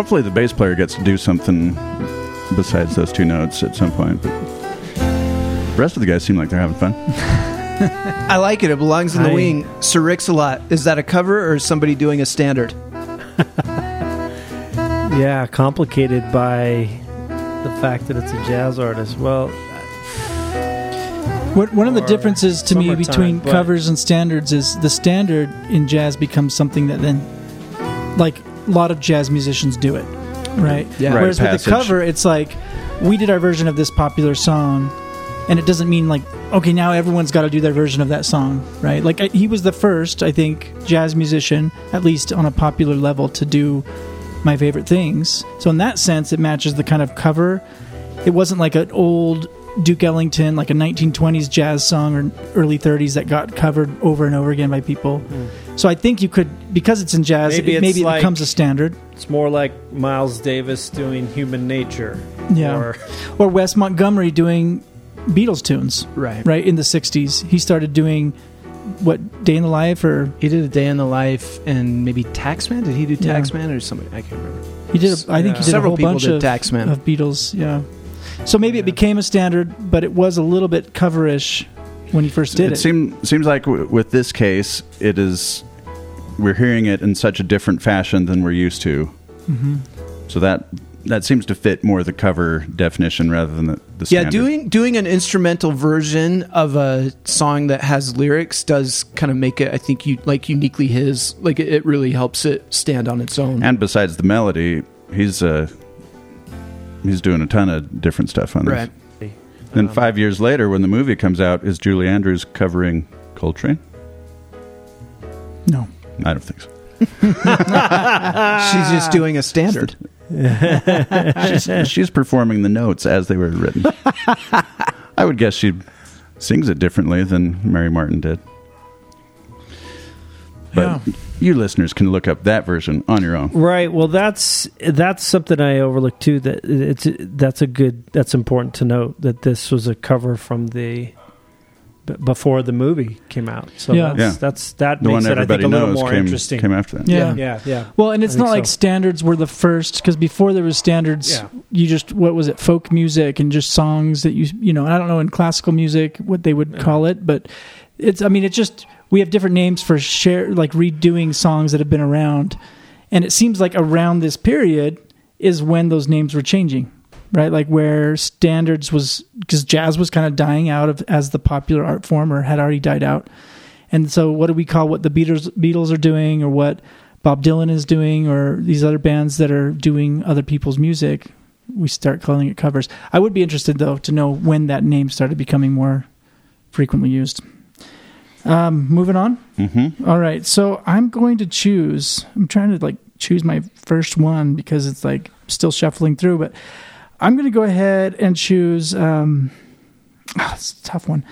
Hopefully, the bass player gets to do something besides those two notes at some point. But the rest of the guys seem like they're having fun. <laughs> I like it. It belongs in the I- wing. Sir Rix-a-Lot. Is that a cover or is somebody doing a standard? <laughs> Yeah, complicated by the fact that it's a jazz artist. Well, What, one of the differences to me between but- covers and standards is the standard in jazz becomes something that then, like a lot of jazz musicians do it, mm-hmm. right? Yeah. Right, Whereas with passage. the cover, it's like we did our version of this popular song, and it doesn't mean like okay now everyone's got to do their version of that song right like I, he was the first i think jazz musician at least on a popular level to do my favorite things so in that sense it matches the kind of cover it wasn't like an old duke ellington like a 1920s jazz song or early 30s that got covered over and over again by people hmm. so i think you could because it's in jazz Maybe it, it's maybe it becomes a standard It's more like Miles Davis doing Human Nature. Yeah. Or, or wes montgomery doing beatles tunes Right. right in the 60s he started doing what day in the life or He did a day in the life and maybe Taxman. Did he do Yeah. Taxman or somebody? I can't remember. he did a, i think he did Several a whole people bunch did of, Taxman. of beatles yeah so maybe it became a standard but it was a little bit coverish when he first did it, it seem, seems like w- with this case, it is we're hearing it in such a different fashion than we're used to. Mm-hmm. So that that seems to fit more the cover definition rather than the, the Yeah, standard. doing doing an instrumental version of a song that has lyrics does kind of make it. I think you like uniquely his. Like it, it really helps it stand on its own. And besides the melody, he's uh he's doing a ton of different stuff on right. this. Then um, five years later, when the movie comes out, is Julie Andrews covering Coltrane? no I don't think so. <laughs> She's just doing a standard. <laughs> She's, she's performing the notes as they were written. I would guess she sings it differently than Mary Martin did. But you listeners can look up that version on your own. right. Well, that's that's something I overlooked too. That it's that's a good. That's important to note that this was a cover from the before the movie came out. So Yeah. that's, Yeah. that's that The makes one it I think a little more came, interesting. came after that. Yeah. yeah, yeah. Well, and it's I not like so. standards were the first because before there was standards, Yeah. you just what was it, folk music and just songs that you you know I don't know in classical music what they would call it, but it's I mean it's just we have different names for share like redoing songs that have been around, and it seems like around this period is when those names were changing, right? Like where standards was because jazz was kind of dying out of as the popular art form or had already died out. And so, what do we call what the Beatles Beatles are doing, or what Bob Dylan is doing, or these other bands that are doing other people's music? We start calling it covers. I would be interested though to know when that name started becoming more frequently used. Um, moving on. Mm-hmm. All right, so I'm going to choose. I'm trying to like choose my first one because it's like still shuffling through, but I'm going to go ahead and choose. Um, ah, it's a tough one.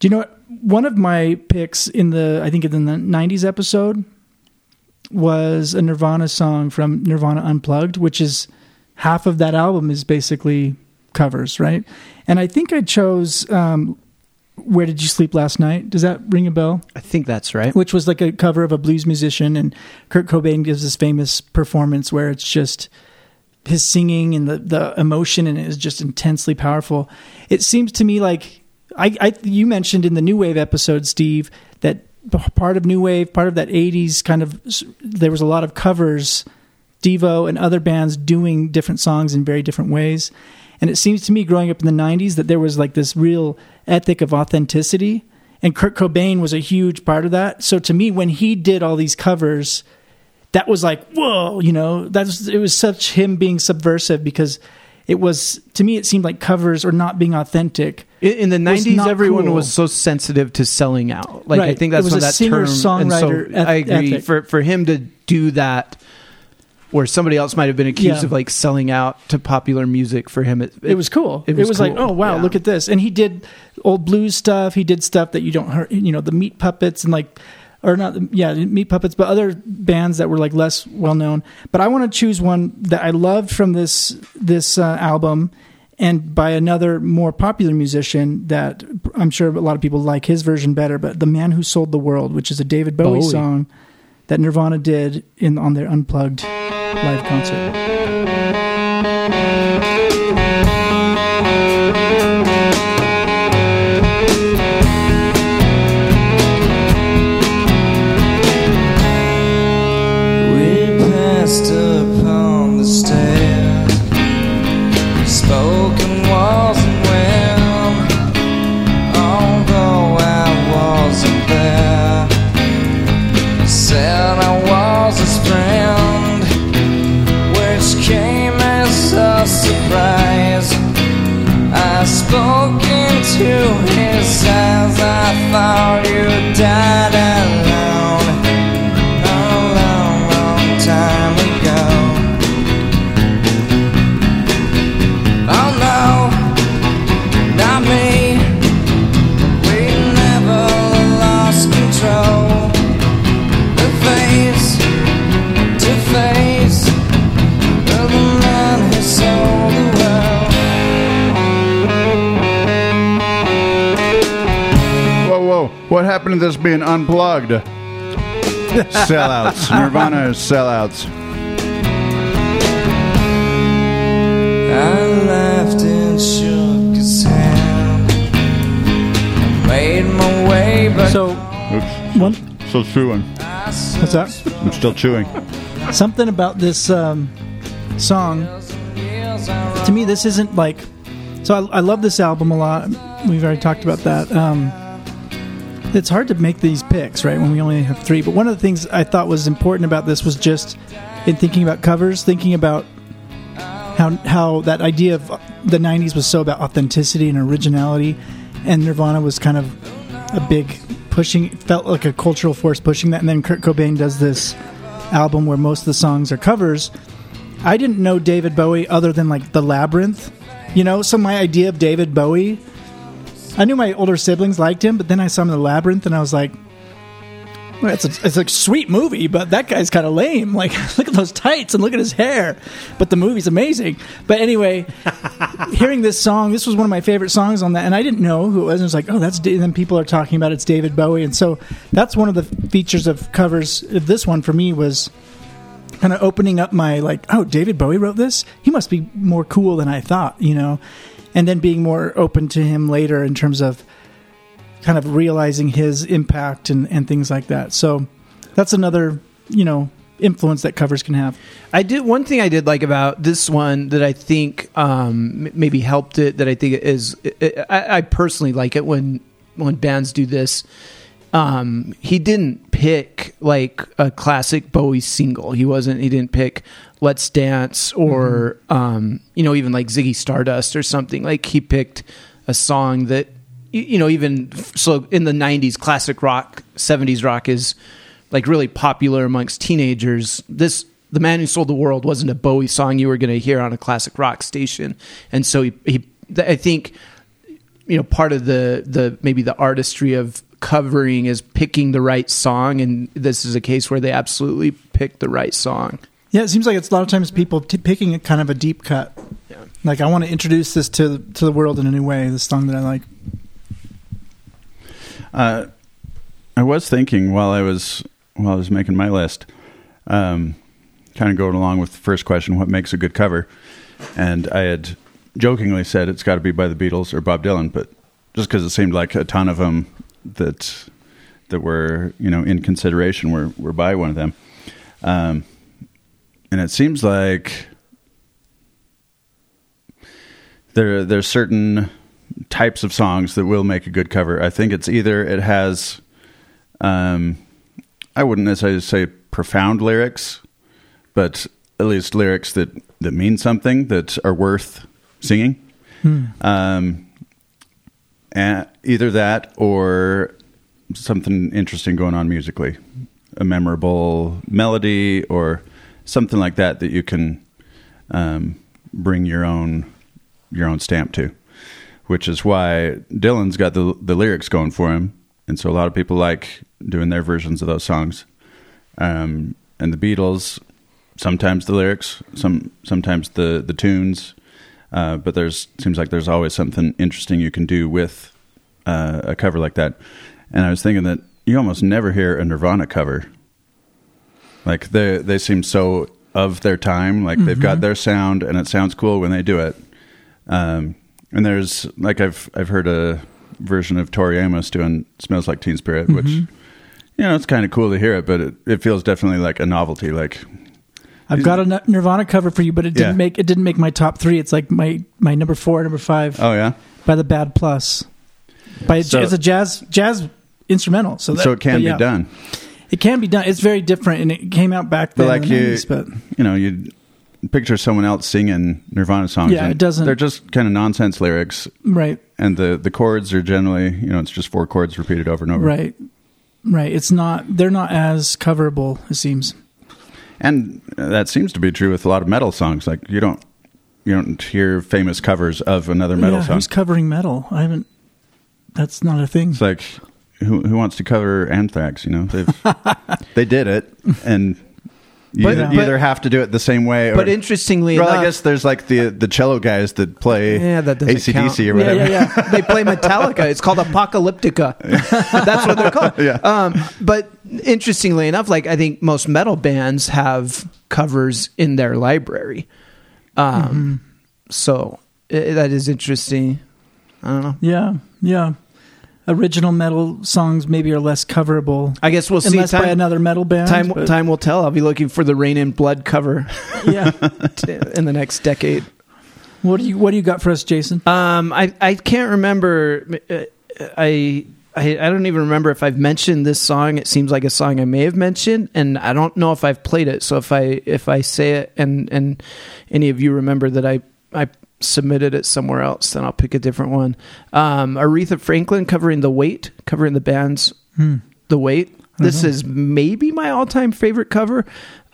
Do you know what? One of my picks in the I think in the '90s episode was a Nirvana song from Nirvana Unplugged, which is half of that album is basically covers, right? And I think I chose um, "Where Did You Sleep Last Night." Does that ring a bell? I think that's right. which was like a cover of a blues musician and Kurt Cobain gives this famous performance where it's just his singing and the, the emotion in it is just intensely powerful. It seems to me like I, I you mentioned in the new wave episode, Steve, that part of new wave, part of that '80s kind of there was a lot of covers, Devo and other bands doing different songs in very different ways. And it seems to me, growing up in the '90s, that there was like this real ethic of authenticity, and Kurt Cobain was a huge part of that. So to me, when he did all these covers, that was like whoa, you know, that's it was such him being subversive because it was to me it seemed like covers or not being authentic. In, the '90s, everyone cool. was so sensitive to selling out. Like I Right. think It that's was what a that term. and so eth- I agree. ethic. For for him to do that, where somebody else might have been accused Yeah. of like selling out to popular music, for him it, It, was cool. it It was was, like, oh wow, Yeah. look at this. And he did old blues stuff. He did stuff that you don't hear, you know, the Meat Puppets and like, or not, yeah, Meat Puppets, but other bands that were like less well known. But I want to choose one that I loved from this this uh, album, and by another more popular musician that I'm sure a lot of people like his version better. But the Man Who Sold the World, which is a David Bowie, Bowie. song that Nirvana did in on their unplugged live concert. To this being unplugged? <laughs> sellouts. Nirvana is sellouts. I laughed and shook his hand. I made my way back. So, Oops. one, Still chewing. what's that? I'm still chewing. Something about this um, song. To me, this isn't like. So I, I love this album a lot. We've already talked about that. Um, it's hard to make these picks, right? When we only have three. But one of the things I thought was important about this was just in thinking about covers, thinking about how how that idea of the '90s was so about authenticity and originality, and Nirvana was kind of a big pushing. Felt like a cultural force pushing that, and then Kurt Cobain does this album where most of the songs are covers. I didn't know David Bowie other than like the Labyrinth, you know. So my idea of David Bowie, I knew my older siblings liked him, but then I saw him in the Labyrinth, and I was like, well, it's a it's a sweet movie, but that guy's kind of lame. <laughs> Like, look at those tights and look at his hair. But the movie's amazing. But anyway, <laughs> hearing this song, this was one of my favorite songs on that, and I didn't know who it was. And I was like, oh, that's. Da-. And then people are talking about it's David Bowie, and so that's one of the features of covers. Of this one for me was kind of opening up my like, oh, David Bowie wrote this. He must be more cool than I thought, you know. And then being more open to him later in terms of kind of realizing his impact and, and things like that. So that's another, you know, influence that covers can have. I did one thing I did like about this one that I think um, maybe helped it. That I think is I, I personally like it when when bands do this. Um, he didn't pick like a classic Bowie single. He wasn't. He didn't pick "Let's Dance" or um, you know even like Ziggy Stardust or something. Like he picked a song that you, you know even so in the '90s, classic rock, '70s rock is like really popular amongst teenagers. This the man who sold the world wasn't a Bowie song you were going to hear on a classic rock station, and so he, he I think you know part of the the maybe the artistry of covering is picking the right song, and this is a case where they absolutely picked the right song. Yeah, it seems like it's a lot of times people t- picking a kind of a deep cut. Yeah. Like I want to introduce this to to the world in a new way. This song that I like. Uh, I was thinking while I was while I was making my list, um, kind of going along with the first question, what makes a good cover? And I had jokingly said it's got to be by the Beatles or Bob Dylan, but just because it seemed like a ton of them that that were you know in consideration were were by one of them, um, and it seems like there there's certain types of songs that will make a good cover. I think it's either it has, um, I wouldn't necessarily say profound lyrics, but at least lyrics that that mean something that are worth singing. Um, and either that or something interesting going on musically, a memorable melody or something like that that you can um, bring your own your own stamp to which is why Dylan's got the the lyrics going for him, and so a lot of people like doing their versions of those songs. Um, and the Beatles, sometimes the lyrics, some sometimes the the tunes, uh, but there's seems like there's always something interesting you can do with uh, a cover like that. And I was thinking that you almost never hear a Nirvana cover. Like they they seem so of their time. Like they've got their sound, and it sounds cool when they do it. Um, and there's like I've I've heard a version of Tori Amos doing "Smells Like Teen Spirit," which you know it's kind of cool to hear it, but it, it feels definitely like a novelty. Like I've got a Nirvana cover for you, but it didn't Yeah. make it didn't make my top three. It's like my my number four, number five oh yeah, by the Bad Plus. By So- it's a jazz jazz instrumental, so that, so it can be yeah. done. It can be done. It's very different, and it came out back But then. like in the you, 90s, but you know, you picture someone else singing Nirvana songs. Yeah, and it doesn't- They're just kind of nonsense lyrics, right, and the the chords are generally you know it's just four chords repeated over and over. right, right. It's not. They're not as coverable. It seems. And that seems to be true with a lot of metal songs. Like you don't you don't hear famous covers of another metal yeah, song. who's covering metal? I haven't. That's not a thing. It's like who who wants to cover Anthrax? You know, they've <laughs> they did it, and You, But- either, but- either have to do it the same way, or But interestingly well, enough, I guess there's like the the cello guys that play Yeah, that ACDC count. or whatever. yeah, yeah. they play Metallica. It's called Apocalyptica. <laughs> That's what they're called. Yeah. Um, but interestingly enough, like I think most metal bands have covers in their library. Um, So i that is interesting. I don't know. Yeah, yeah. Original metal songs maybe are less coverable I guess we'll see. unless by Time, another metal band. time, but- time will tell. I'll be looking for the Raining Blood cover <laughs> Yeah. <laughs> in the next decade. what do you What do you got for us, Jason? Um, I I can't remember. uh, I. I, I don't even remember if I've mentioned this song. It seems like a song I may have mentioned, and I don't know if I've played it. So if I if I say it and and any of you remember that I I submitted it somewhere else, then I'll pick a different one. Um, Aretha Franklin covering the weight, covering the band's Hmm. the weight. This is maybe my all-time favorite cover.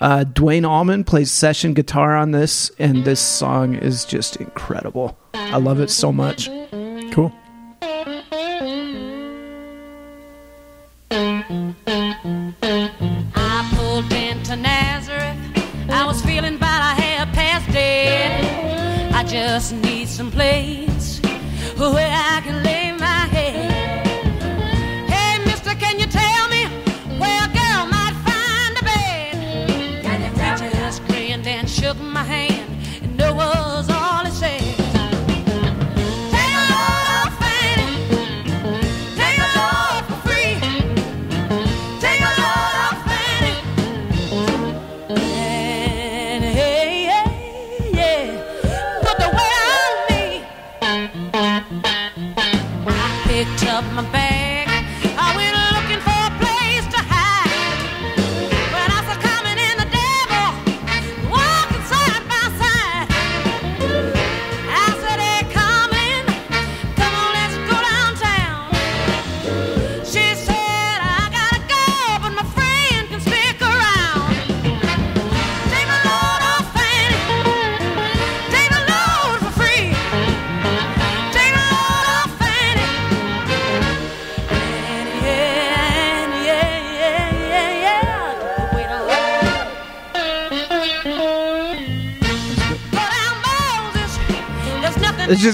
Uh, Duane Allman plays session guitar on this, and this song is just incredible. I love it so much. Cool.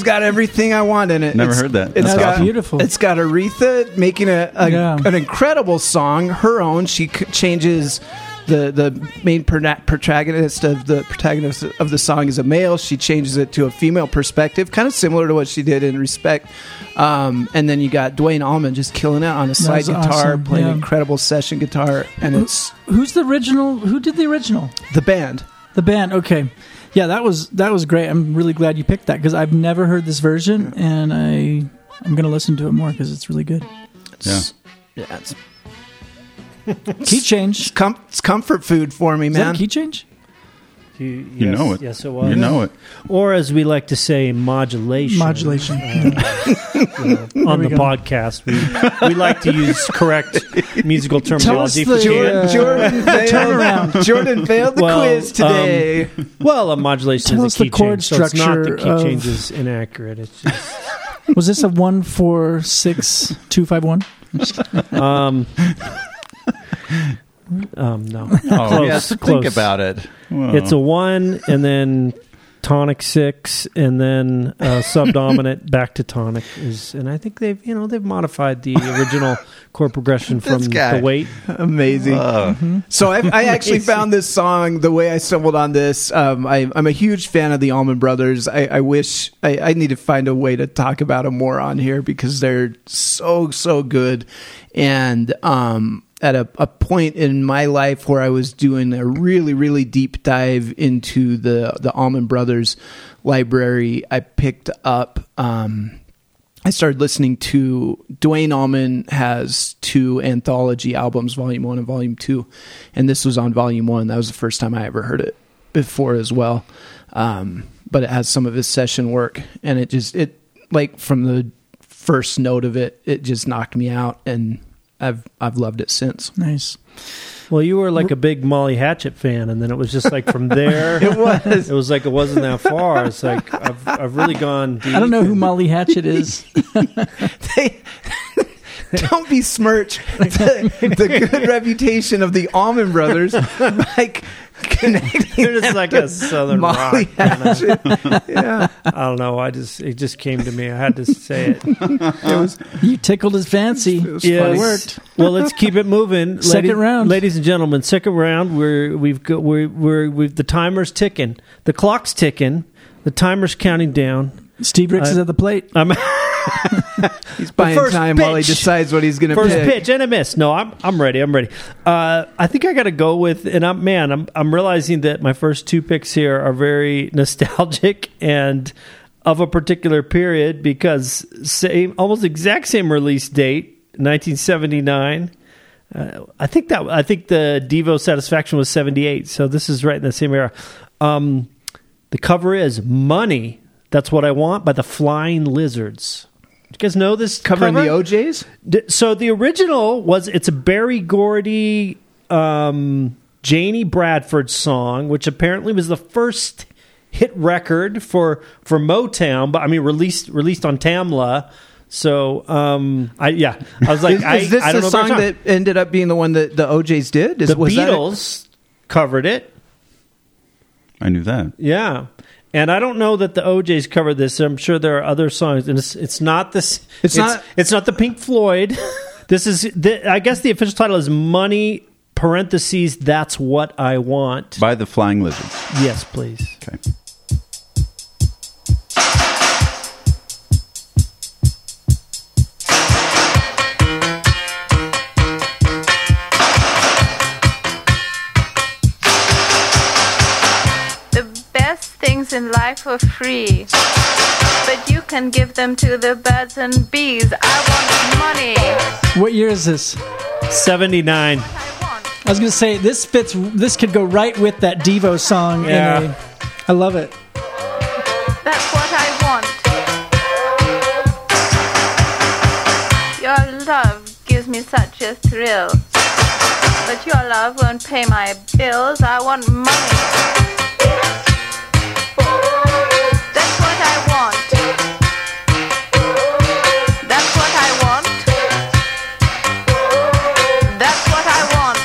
Got everything I want in it. Never It's- heard that. It's That's got awesome. Beautiful. It's got Aretha making a, a Yeah. an incredible song, her own. She c- changes the the main prona- protagonist of the protagonist of the song is a male. She changes it to a female perspective, kind of similar to what she did in Respect. Um, and then you got Duane Allman just killing it on a side guitar, awesome, playing yeah. incredible session guitar, and it's Who's the original? Who did the original? the band. The band. Okay. Yeah, that was that was great. I'm really glad you picked that because I've never heard this version, and I I'm gonna listen to it more because it's really good. It's, yeah, it's, Key change. it's, com- it's comfort food for me, Is man. that a key change? You, You yes, know it. Yes, it was. You know it. Or as we like to say, modulation. Modulation. Uh, you know, on the go. podcast, we, we like to use correct musical terminology. the- if we can. uh, Jordan failed. turnaround. Jordan failed the Well, quiz today. Well, a modulation Tell is us a key the chord change, so it's not the structure key of- change is inaccurate. It's just <laughs> Was this a one four six two five one? um, um no. Oh, Close, yes. Think about it. Whoa. It's a one, and then tonic six, and then uh, subdominant <laughs> back to tonic is, and I think they've you know they've modified the original chord progression <laughs> from guy. the weight. Amazing. Uh, So I, I <laughs> actually found this song the way I stumbled on this. Um, I, I'm a huge fan of the Allman Brothers. I, I wish I, I need to find a way to talk about them more on here because they're so so good. And um, at a, a point in my life where I was doing a really really deep dive into the the Allman Brothers library, I picked up. Um, I started listening to Duane Allman has two anthology albums, Volume One and Volume Two, and this was on Volume One. That was the first time I ever heard it before as well. Um, but it has some of his session work, and it just it like from the first note of it, it just knocked me out, and I've I've loved it since. Nice. Well, you were like a big Molly Hatchet fan, and then it was just like from there. <laughs> It was. It was like it wasn't that far. It's like I've I've really gone deep. I don't know who Molly Hatchet is. <laughs> <laughs> they don't besmirch the, the good reputation of the Allman Brothers by They're just like a southern Molly rock. kinda. Hatchet. <laughs> yeah. I don't know. I just it just came to me. I had to say it. <laughs> You tickled his fancy. It was Yes. funny. worked. Well, let's keep it moving. <laughs> Second Ladies- round. ladies and gentlemen. Second round. We're we've got we're we're we've the timer's ticking. The clock's ticking. The timer's counting down. Steve Ricks I- is at the plate. I'm He's buying first time while he decides what he's going to first pitch and a miss. No, I'm I'm ready. I'm ready. Uh, I think I got to go with and I'm man. I'm I'm realizing that my first two picks here are very <laughs> nostalgic and of a particular period because same almost exact same release date, 1979. Uh, I think that I think the Devo Satisfaction was 78, so this is right in the same era. Um, the cover is "Money." That's what I want by the Flying Lizards. Do you guys know this Covering cover? the O'Jays? D- So the original was it's a Berry Gordy, um, Janie Bradford song, which apparently was the first hit record for for Motown, but I mean released released on Tamla. So um, I yeah, I was like, is, I, is this I don't the know song that ended up being the one that the O'Jays did? Is, the was that- Beatles covered it. I knew that. Yeah. And I don't know that the O'Jays covered this. I'm sure there are other songs, and it's it's not this. It's not- It's not the Pink Floyd. <laughs> this is. The, I guess the official title is "Money." Parentheses. That's what I want. By the Flying Lizards. Yes, please. Okay. In life are free, but you can give them to the birds and bees. I want money. What year is this? Seventy nine. I was going to say this fits. This could go right with that Devo song. in Yeah. a- I love it. That's what I want. Your love gives me such a thrill. But your love won't pay my bills. I want money.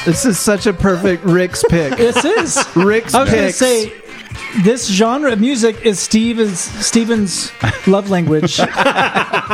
This is such a perfect Rick's pick. This is. Rick's I was going to pick. say this genre of music is Steven's Steven's love language, <laughs>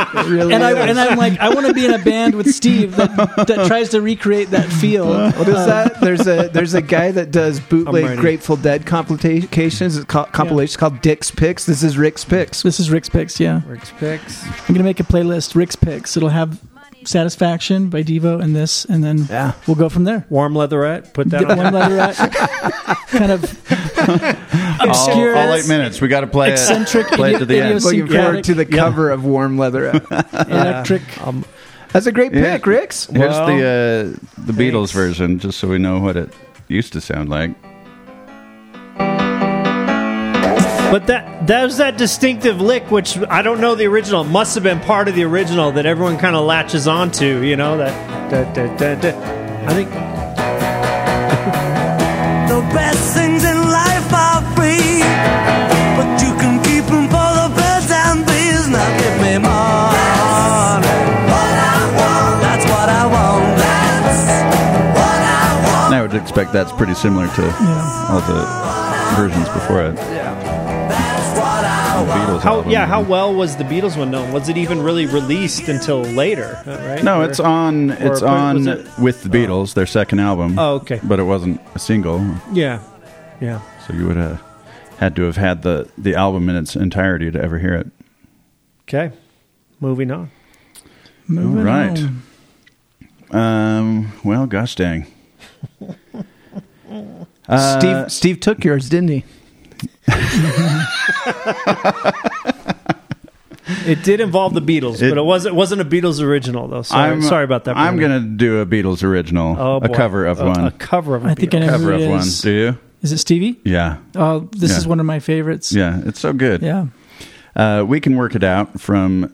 It really and I is. and I'm like I want to be in a band with Steve that that tries to recreate that feel. What is uh, that? There's a there's a guy that does bootleg. Grateful Dead compilations. It's called, compilations called Dick's Picks. This is Rick's Picks. This is Rick's picks. Yeah, Rick's picks. I'm gonna make a playlist Rick's picks. It'll have Satisfaction by Devo and this, and then Yeah. we'll go from there. Warm leatherette. Put that on. Warm leatherette, <laughs> kind of obscure, <laughs> all, all eight minutes. We got to play eccentric, it. Play it to the end. idiosyncratic, Looking forward to the cover of Warm Leather. <laughs> electric. Um, That's a great Yeah. pick, Rick's. Here's Well, the uh, the Beatles version, just so we know what it used to sound like. But that there's that distinctive lick, which I don't know the original. It must have been part of the original that everyone kind of latches onto. You know that. Da, da, da, da. I think The best things in expect that's pretty similar to all the versions before it. That's what I The Beatles how album. yeah how well was the Beatles one known? Was it even really released until later? uh, Right? No, Or- it's on. It's on it- with the Beatles, their second album. Oh, okay. But it wasn't a single, Yeah, yeah. so you would have had to have had the the album in its entirety to ever hear it. Okay, moving on. Moving right. on. Um. Well, gosh dang. Uh, Steve Steve took yours, didn't he? <laughs> It did involve the Beatles, It- but it wasn't wasn't a Beatles original though. Sorry, I'm sorry about that. I'm Brandon. gonna do a Beatles original, Oh, a boy. cover of A- one, A cover of. a I think I Beatles. know cover who of it one. is. Do you? Is it Stevie? Yeah, Oh, this Yeah. is one of my favorites. yeah. It's so good. Yeah. Uh, we can work it out from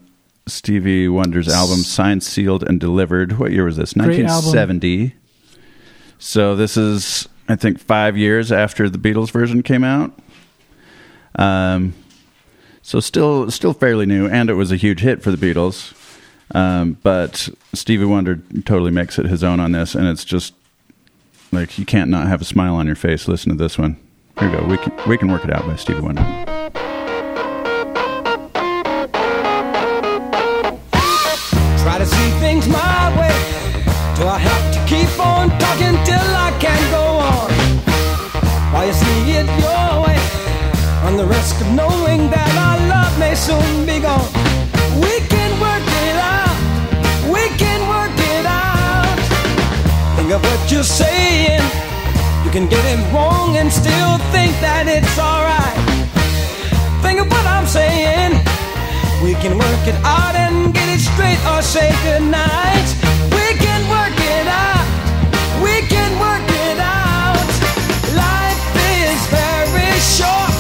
Stevie Wonder's album "Signed, Sealed, and Delivered." What year was this? Great album. 1970. So this is, I think, five years after the Beatles version came out. Um, so still, still fairly new, and it was a huge hit for the Beatles. Um, but Stevie Wonder totally makes it his own on this, and it's just like you can't not have a smile on your face. Listen to this one. Here we go. We can we can work it out by Stevie Wonder. We can work it out. We can work it out. Think of what you're saying. You can get it wrong and still think that it's alright. Think of what I'm saying. We can work it out and get it straight or say goodnight. We can work it out. We can work it out. Life is very short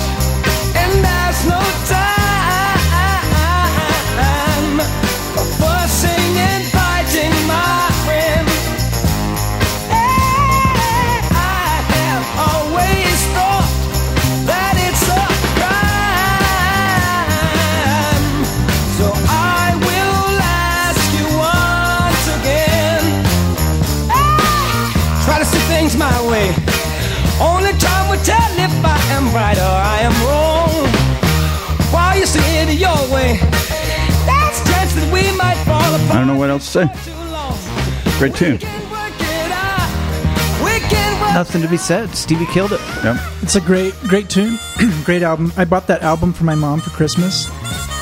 right or I am wrong. While you see it your way, that's chance that we might fall apart. I don't know what else to say. Great tune. Work it out. We can work Nothing to be said. Stevie killed it. Yep. It's a great, great tune, <clears throat> great album. I bought that album for my mom for Christmas,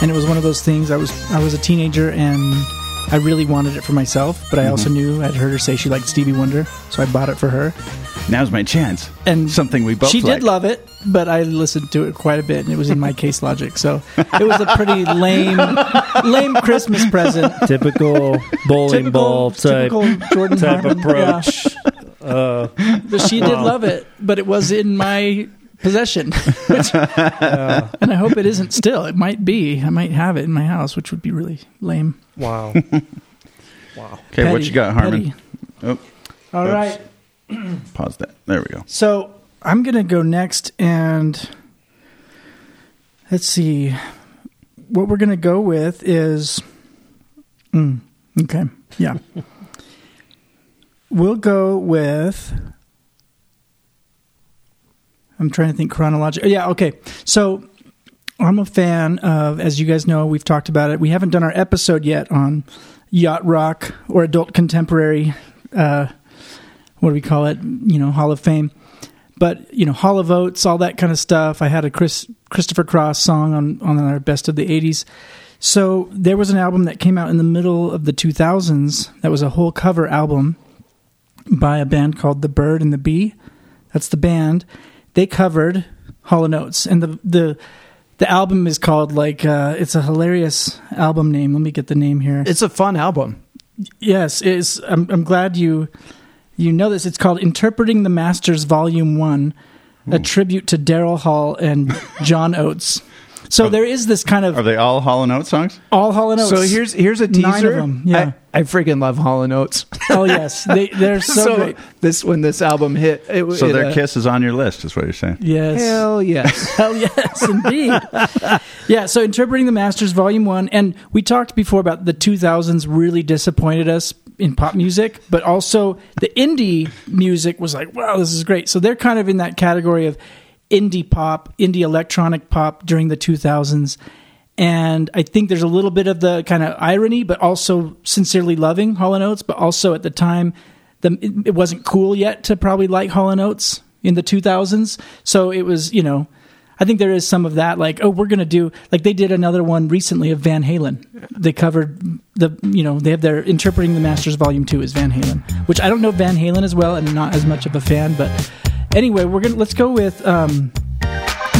and it was one of those things. I was I was a teenager and I really wanted it for myself, but I also mm-hmm. knew I'd heard her say she liked Stevie Wonder, so I bought it for her. Now's my chance. And Something we both she like. did love it, but I listened to it quite a bit, and it was in my <laughs> case logic. So it was a pretty lame, lame Christmas present. Typical bowling ball type typical Jordan type Harmon. approach. Uh, <laughs> But she did love it, but it was in my possession, <laughs> which, and I hope it isn't still. It might be. I might have it in my house, which would be really lame. wow. wow. Okay, what you got, Harmon? petty. Oh, All Oops. right. <clears throat> pause that. There we go. So I'm gonna go next, and let's see. What we're gonna go with is, mm, okay, yeah. we'll go with. I'm trying to think chronologically. Yeah, okay. So I'm a fan of, as you guys know, we've talked about it. We haven't done our episode yet on yacht rock or adult contemporary. Uh, what do we call it? You know, Hall of Fame. But you know, Hall of Oates, all that kind of stuff. I had a Chris Christopher Cross song on on our best of the '80s. So there was an album that came out in the middle of the 2000s. That was a whole cover album by a band called The Bird and the Bee. That's the band. They covered Hall and Oates, and the the the album is called like uh, it's a hilarious album name. Let me get the name here. It's a fun album. Yes, it's. I'm, I'm glad you you know this. It's called "Interpreting the Masters" Volume One, a tribute to Daryl Hall and <laughs> John Oates. So there is this kind of. Are they all Hall and Oates songs? all Hall and Oates. So here's here's a teaser. Nine of them, yeah. I, I freaking love Hall and Oates. oh yes, they they're <laughs> so, so great. this when this album hit, it, So it, their uh, kiss is on your list, is what you're saying. Yes, Hell yes. <laughs> Hell yes, indeed. yeah, so Interpreting the Masters, Volume 1. And we talked before about the 2000s really disappointed us in pop music, but also the indie music was like, wow, this is great. So they're kind of in that category of indie pop, indie electronic pop during the 2000s. And I think there's a little bit of the kind of irony, but also sincerely loving Hall and Oates. But also at the time, the, it, wasn't cool yet to probably like Hall and Oates in the 2000s. So it was, you know, I think there is some of that. Like, oh, we're gonna do like they did another one recently of Van Halen. They covered the, you know, they have their interpreting the Masters Volume Two is Van Halen, which I don't know Van Halen as well, and not as much of a fan. But anyway, we're gonna let's go with. um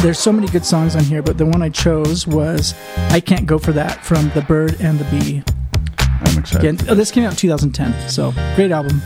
there's so many good songs on here, but the one I chose was "I Can't Go for That" from The Bird and the Bee. I'm excited. Again, oh, this came out in 2010, so great album.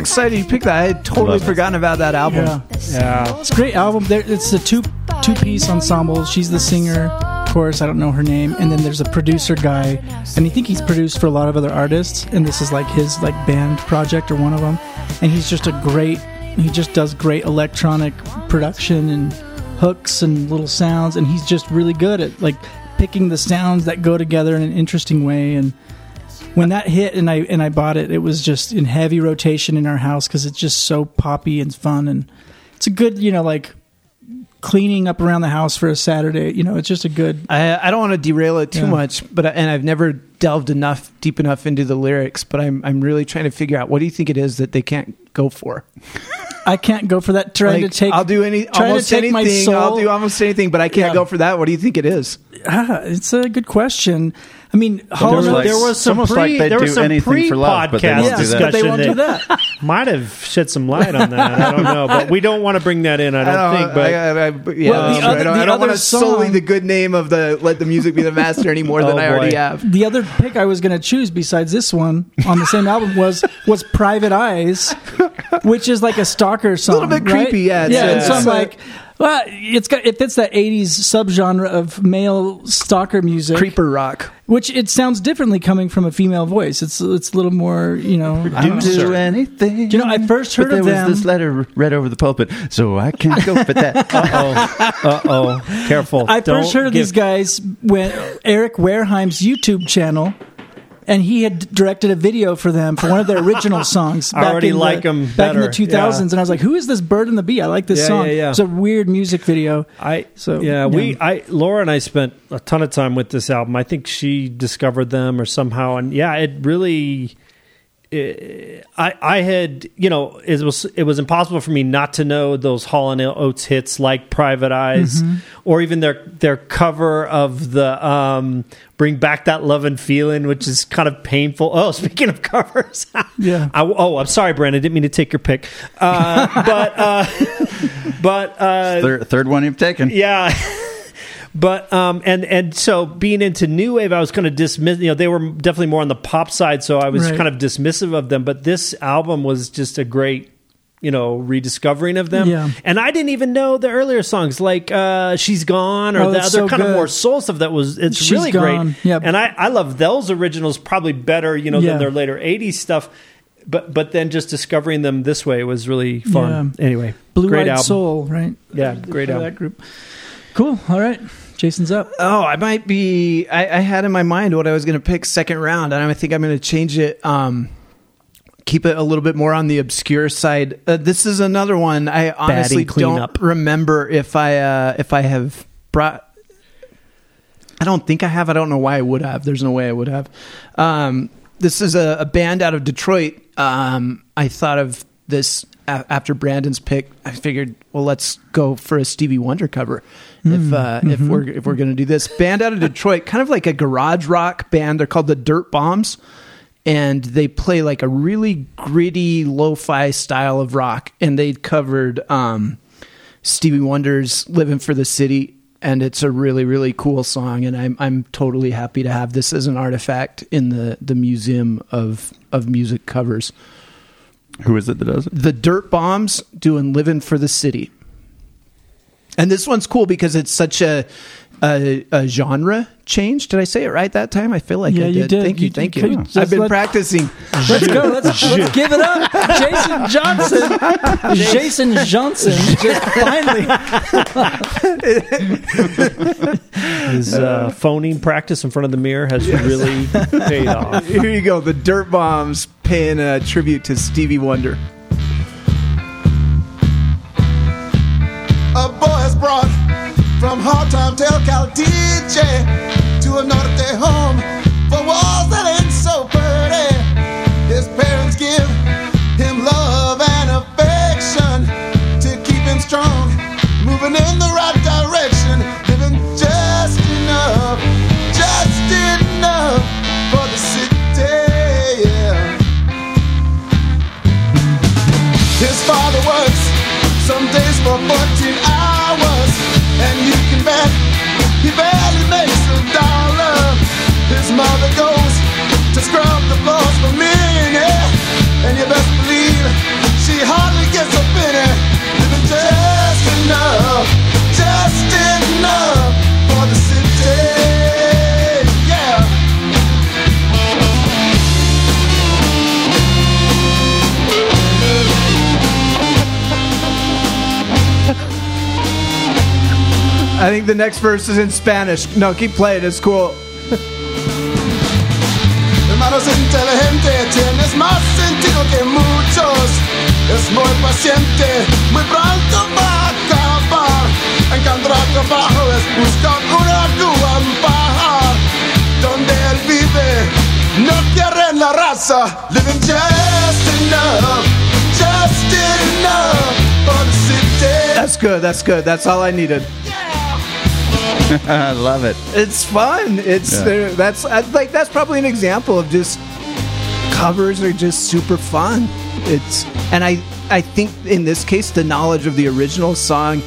Excited you picked that. I had totally Love it. forgotten about that album. Yeah. Yeah. It's a great album. There, it's a two two piece ensemble. She's the singer, of course. I don't know her name. And then there's a producer guy, and I think he's produced for a lot of other artists. And this is like his like band project or one of them. And he's just a great. He just does great electronic production and hooks and little sounds. And he's just really good at like picking the sounds that go together in an interesting way. And when that hit and I and I bought it, it was just in heavy rotation in our house because it's just so poppy and fun and it's a good you know like cleaning up around the house for a Saturday. You know, it's just a good. I, I don't want to derail it too Yeah. much, but and I've never delved enough deep enough into the lyrics, but I'm I'm really trying to figure out what do you think it is that they can't go for? I can't go for that. Trying Like, to take. I'll do any almost to take my anything. I'll do almost anything, but I can't Yeah. go for that. What do you think it is? Ah, it's a good question. I mean, Hall There was, like- there was some almost pre, like they there was do some anything for love, but they pre-podcast won't do that. discussion they won't do that. <laughs> might have shed some light on that. I don't know, but we don't want to bring that in. I don't, think. But I, I, I, yeah, Well, the other- I don't, I don't want to solely the good name of the let the music be the master <laughs> any more than Oh, I already have. the other pick I was going to choose besides this one on the same album was was Private Eyes, which is like a stalker song. A little bit right? creepy, yeah, it's yeah. a- and so I'm it's like, well, it's got it fits that '80s subgenre of male stalker music, Creeper rock. which it sounds differently coming from a female voice. It's it's a little more, you know. I don't Do know. anything. Do you know, I first heard But heard there of was this letter read over the pulpit, so I can't go for that. <laughs> uh oh, uh oh, careful. I Don't first heard of give- these guys when Eric Wareheim's YouTube channel, and he had directed a video for them for one of their original <laughs> songs. I already the, like 'em back in the 2000s, yeah. and I was like, "Who is this Bird and the Bee? I like this Yeah, song." yeah. It's a weird music video. I So, yeah. we I Laura and I spent a ton of time with this album. I think she discovered them or somehow, and yeah, it really. I I had you know it was it was impossible for me not to know those Hall and Oates hits like Private Eyes Mm-hmm. or even their their cover of the um, Bring Back That Love and Feeling, which is kind of painful. Oh, <laughs> speaking of covers, <laughs> Yeah. I, oh, I'm sorry, Brandon. I didn't mean to take your pick, uh, but uh, <laughs> but uh, third, third one you've taken. yeah. But um and and so being into new wave, I was kind of dismiss. You know, they were definitely more on the pop side, so I was Right. kind of dismissive of them. But this album was just a great, you know, rediscovering of them. Yeah. And I didn't even know the earlier songs like uh "She's Gone" or Oh, the other so kind of more soul stuff. That was it's She's really Gone. great. Yeah. And I I love those originals probably better, you know, Yeah. than their later '80s stuff. But but then just discovering them this way was really fun. Anyway, Blue great album. Soul, right? Yeah, great album. That group. Cool. All right, Jason's up. Oh, I might be. I, I had in my mind what I was going to pick second round, and I think I'm going to change it. Um, keep it a little bit more on the obscure side. Uh, this is another one I honestly don't remember if I uh, if I have brought. I don't think I have. I don't know why I would have. There's no way I would have. Um, this is a, a band out of Detroit. Um, I thought of this a- after Brandon's pick. I figured, well, let's go for a Stevie Wonder cover. If uh, if we're if we're going to do this band out of Detroit, kind of like a garage rock band. They're called the Dirtbombs, and they play like a really gritty lo-fi style of rock. And they covered um, Stevie Wonder's "Living for the City." And it's a really, really cool song, and I'm I'm totally happy to have this as an artifact in the, the museum of of music covers. Who is it that does it? The Dirtbombs doing "Living for the City," and this one's cool because it's such a a, a genre change. Did I say it right that time? I feel like Yeah, I you did. did. Thank you, You- thank you you. I've been let- practicing. Let's go. Let's, <laughs> let's give it up, Jason Johnson. <laughs> Jason Johnson just finally. <laughs> His uh, phoning practice in front of the mirror has really paid off. Here you go. The Dirtbombs paying a tribute to Stevie Wonder. Brought from hard time tell Caldije to a north day home for walls that ain't so pretty. His parents give him love and affection to keep him strong, moving in the right direction, living just enough, just enough for the city. Yeah. His father works some days for 14 mother goes to scrub the floors for. And you best believe she hardly gets a penny. Living just enough, just enough for the city. I think the next verse is in Spanish. No, keep playing. It's cool. Inteligente, tienes más sentido que muchos. Es muy paciente, muy pronto va a acabar. Encontrar trabajo es buscar una. Donde él vive, no la raza. Living just enough, just enough. That's good. That's good. That's all I needed. <laughs> I love it. It's fun. It's Yeah. there that's like that's probably an example of just covers are just super fun. It's and I I think in this case the knowledge of the original song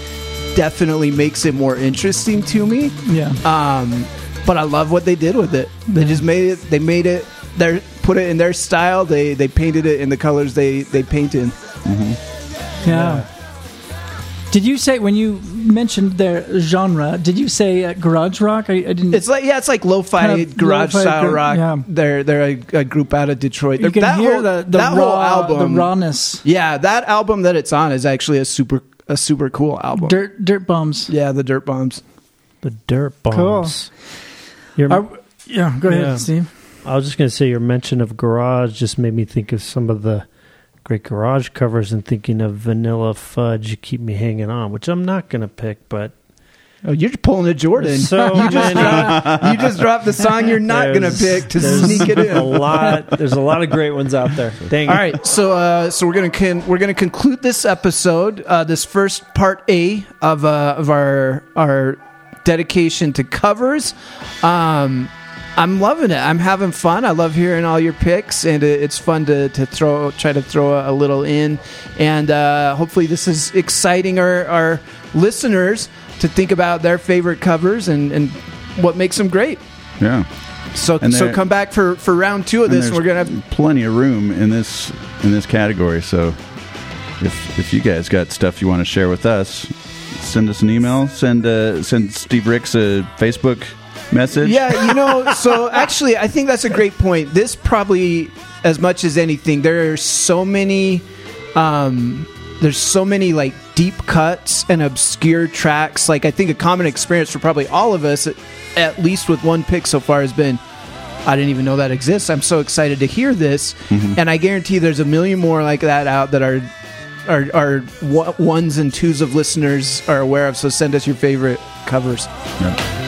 definitely makes it more interesting to me. Yeah. Um, but I love what they did with it. They just made it. They made it. Their put it in their style. They they painted it in the colors they they painted. Yeah. Did you say when you mentioned their genre? Did you say uh, garage rock? I, I didn't. It's like yeah, it's like lo-fi Kind of garage lo-fi style gr- rock. yeah. They're they're a, a group out of Detroit. you can that hear whole, the the that raw whole album. the rawness. Yeah, that album that it's on is actually a super a super cool album. Dirt dirt bombs. Yeah, the Dirtbombs. The Dirtbombs. Cool. Your, Are- yeah, go ahead, Yeah. Steve. I was just going to say your mention of garage just made me think of some of the great garage covers and thinking of Vanilla Fudge, Keep Me Hanging On, which I'm not going to pick, but Oh, you're pulling a Jordan. So <laughs> you just many. dropped, you just dropped the song you're not going to pick to sneak it in. A lot. There's a lot of great ones out there. <laughs> Dang. All right, so uh, so we're gonna con- we're gonna conclude this episode, uh, this first part A of uh, of our our dedication to covers. Um, I'm loving it. I'm having fun. I love hearing all your picks, and it's fun to, to throw try to throw a, little in, and uh, hopefully this is exciting our our listeners to think about their favorite covers and and what makes them great. Yeah. So And so there- come back for for round two of this. We're gonna have plenty of room in this in this category. So if if you guys got stuff you want to share with us, send us an email. Send uh, send Steve Ricks a Facebook message. Yeah, you know, so actually, I think that's a great point. This probably, as much as anything, there are so many, um, there's so many like deep cuts and obscure tracks. Like I think a common experience for probably all of us, at, least with one pick so far, has been. I didn't even know that exists. I'm so excited to hear this, and I guarantee there's a million more like that out that are are are wa- ones and twos of listeners are aware of. So send us your favorite covers. Yeah.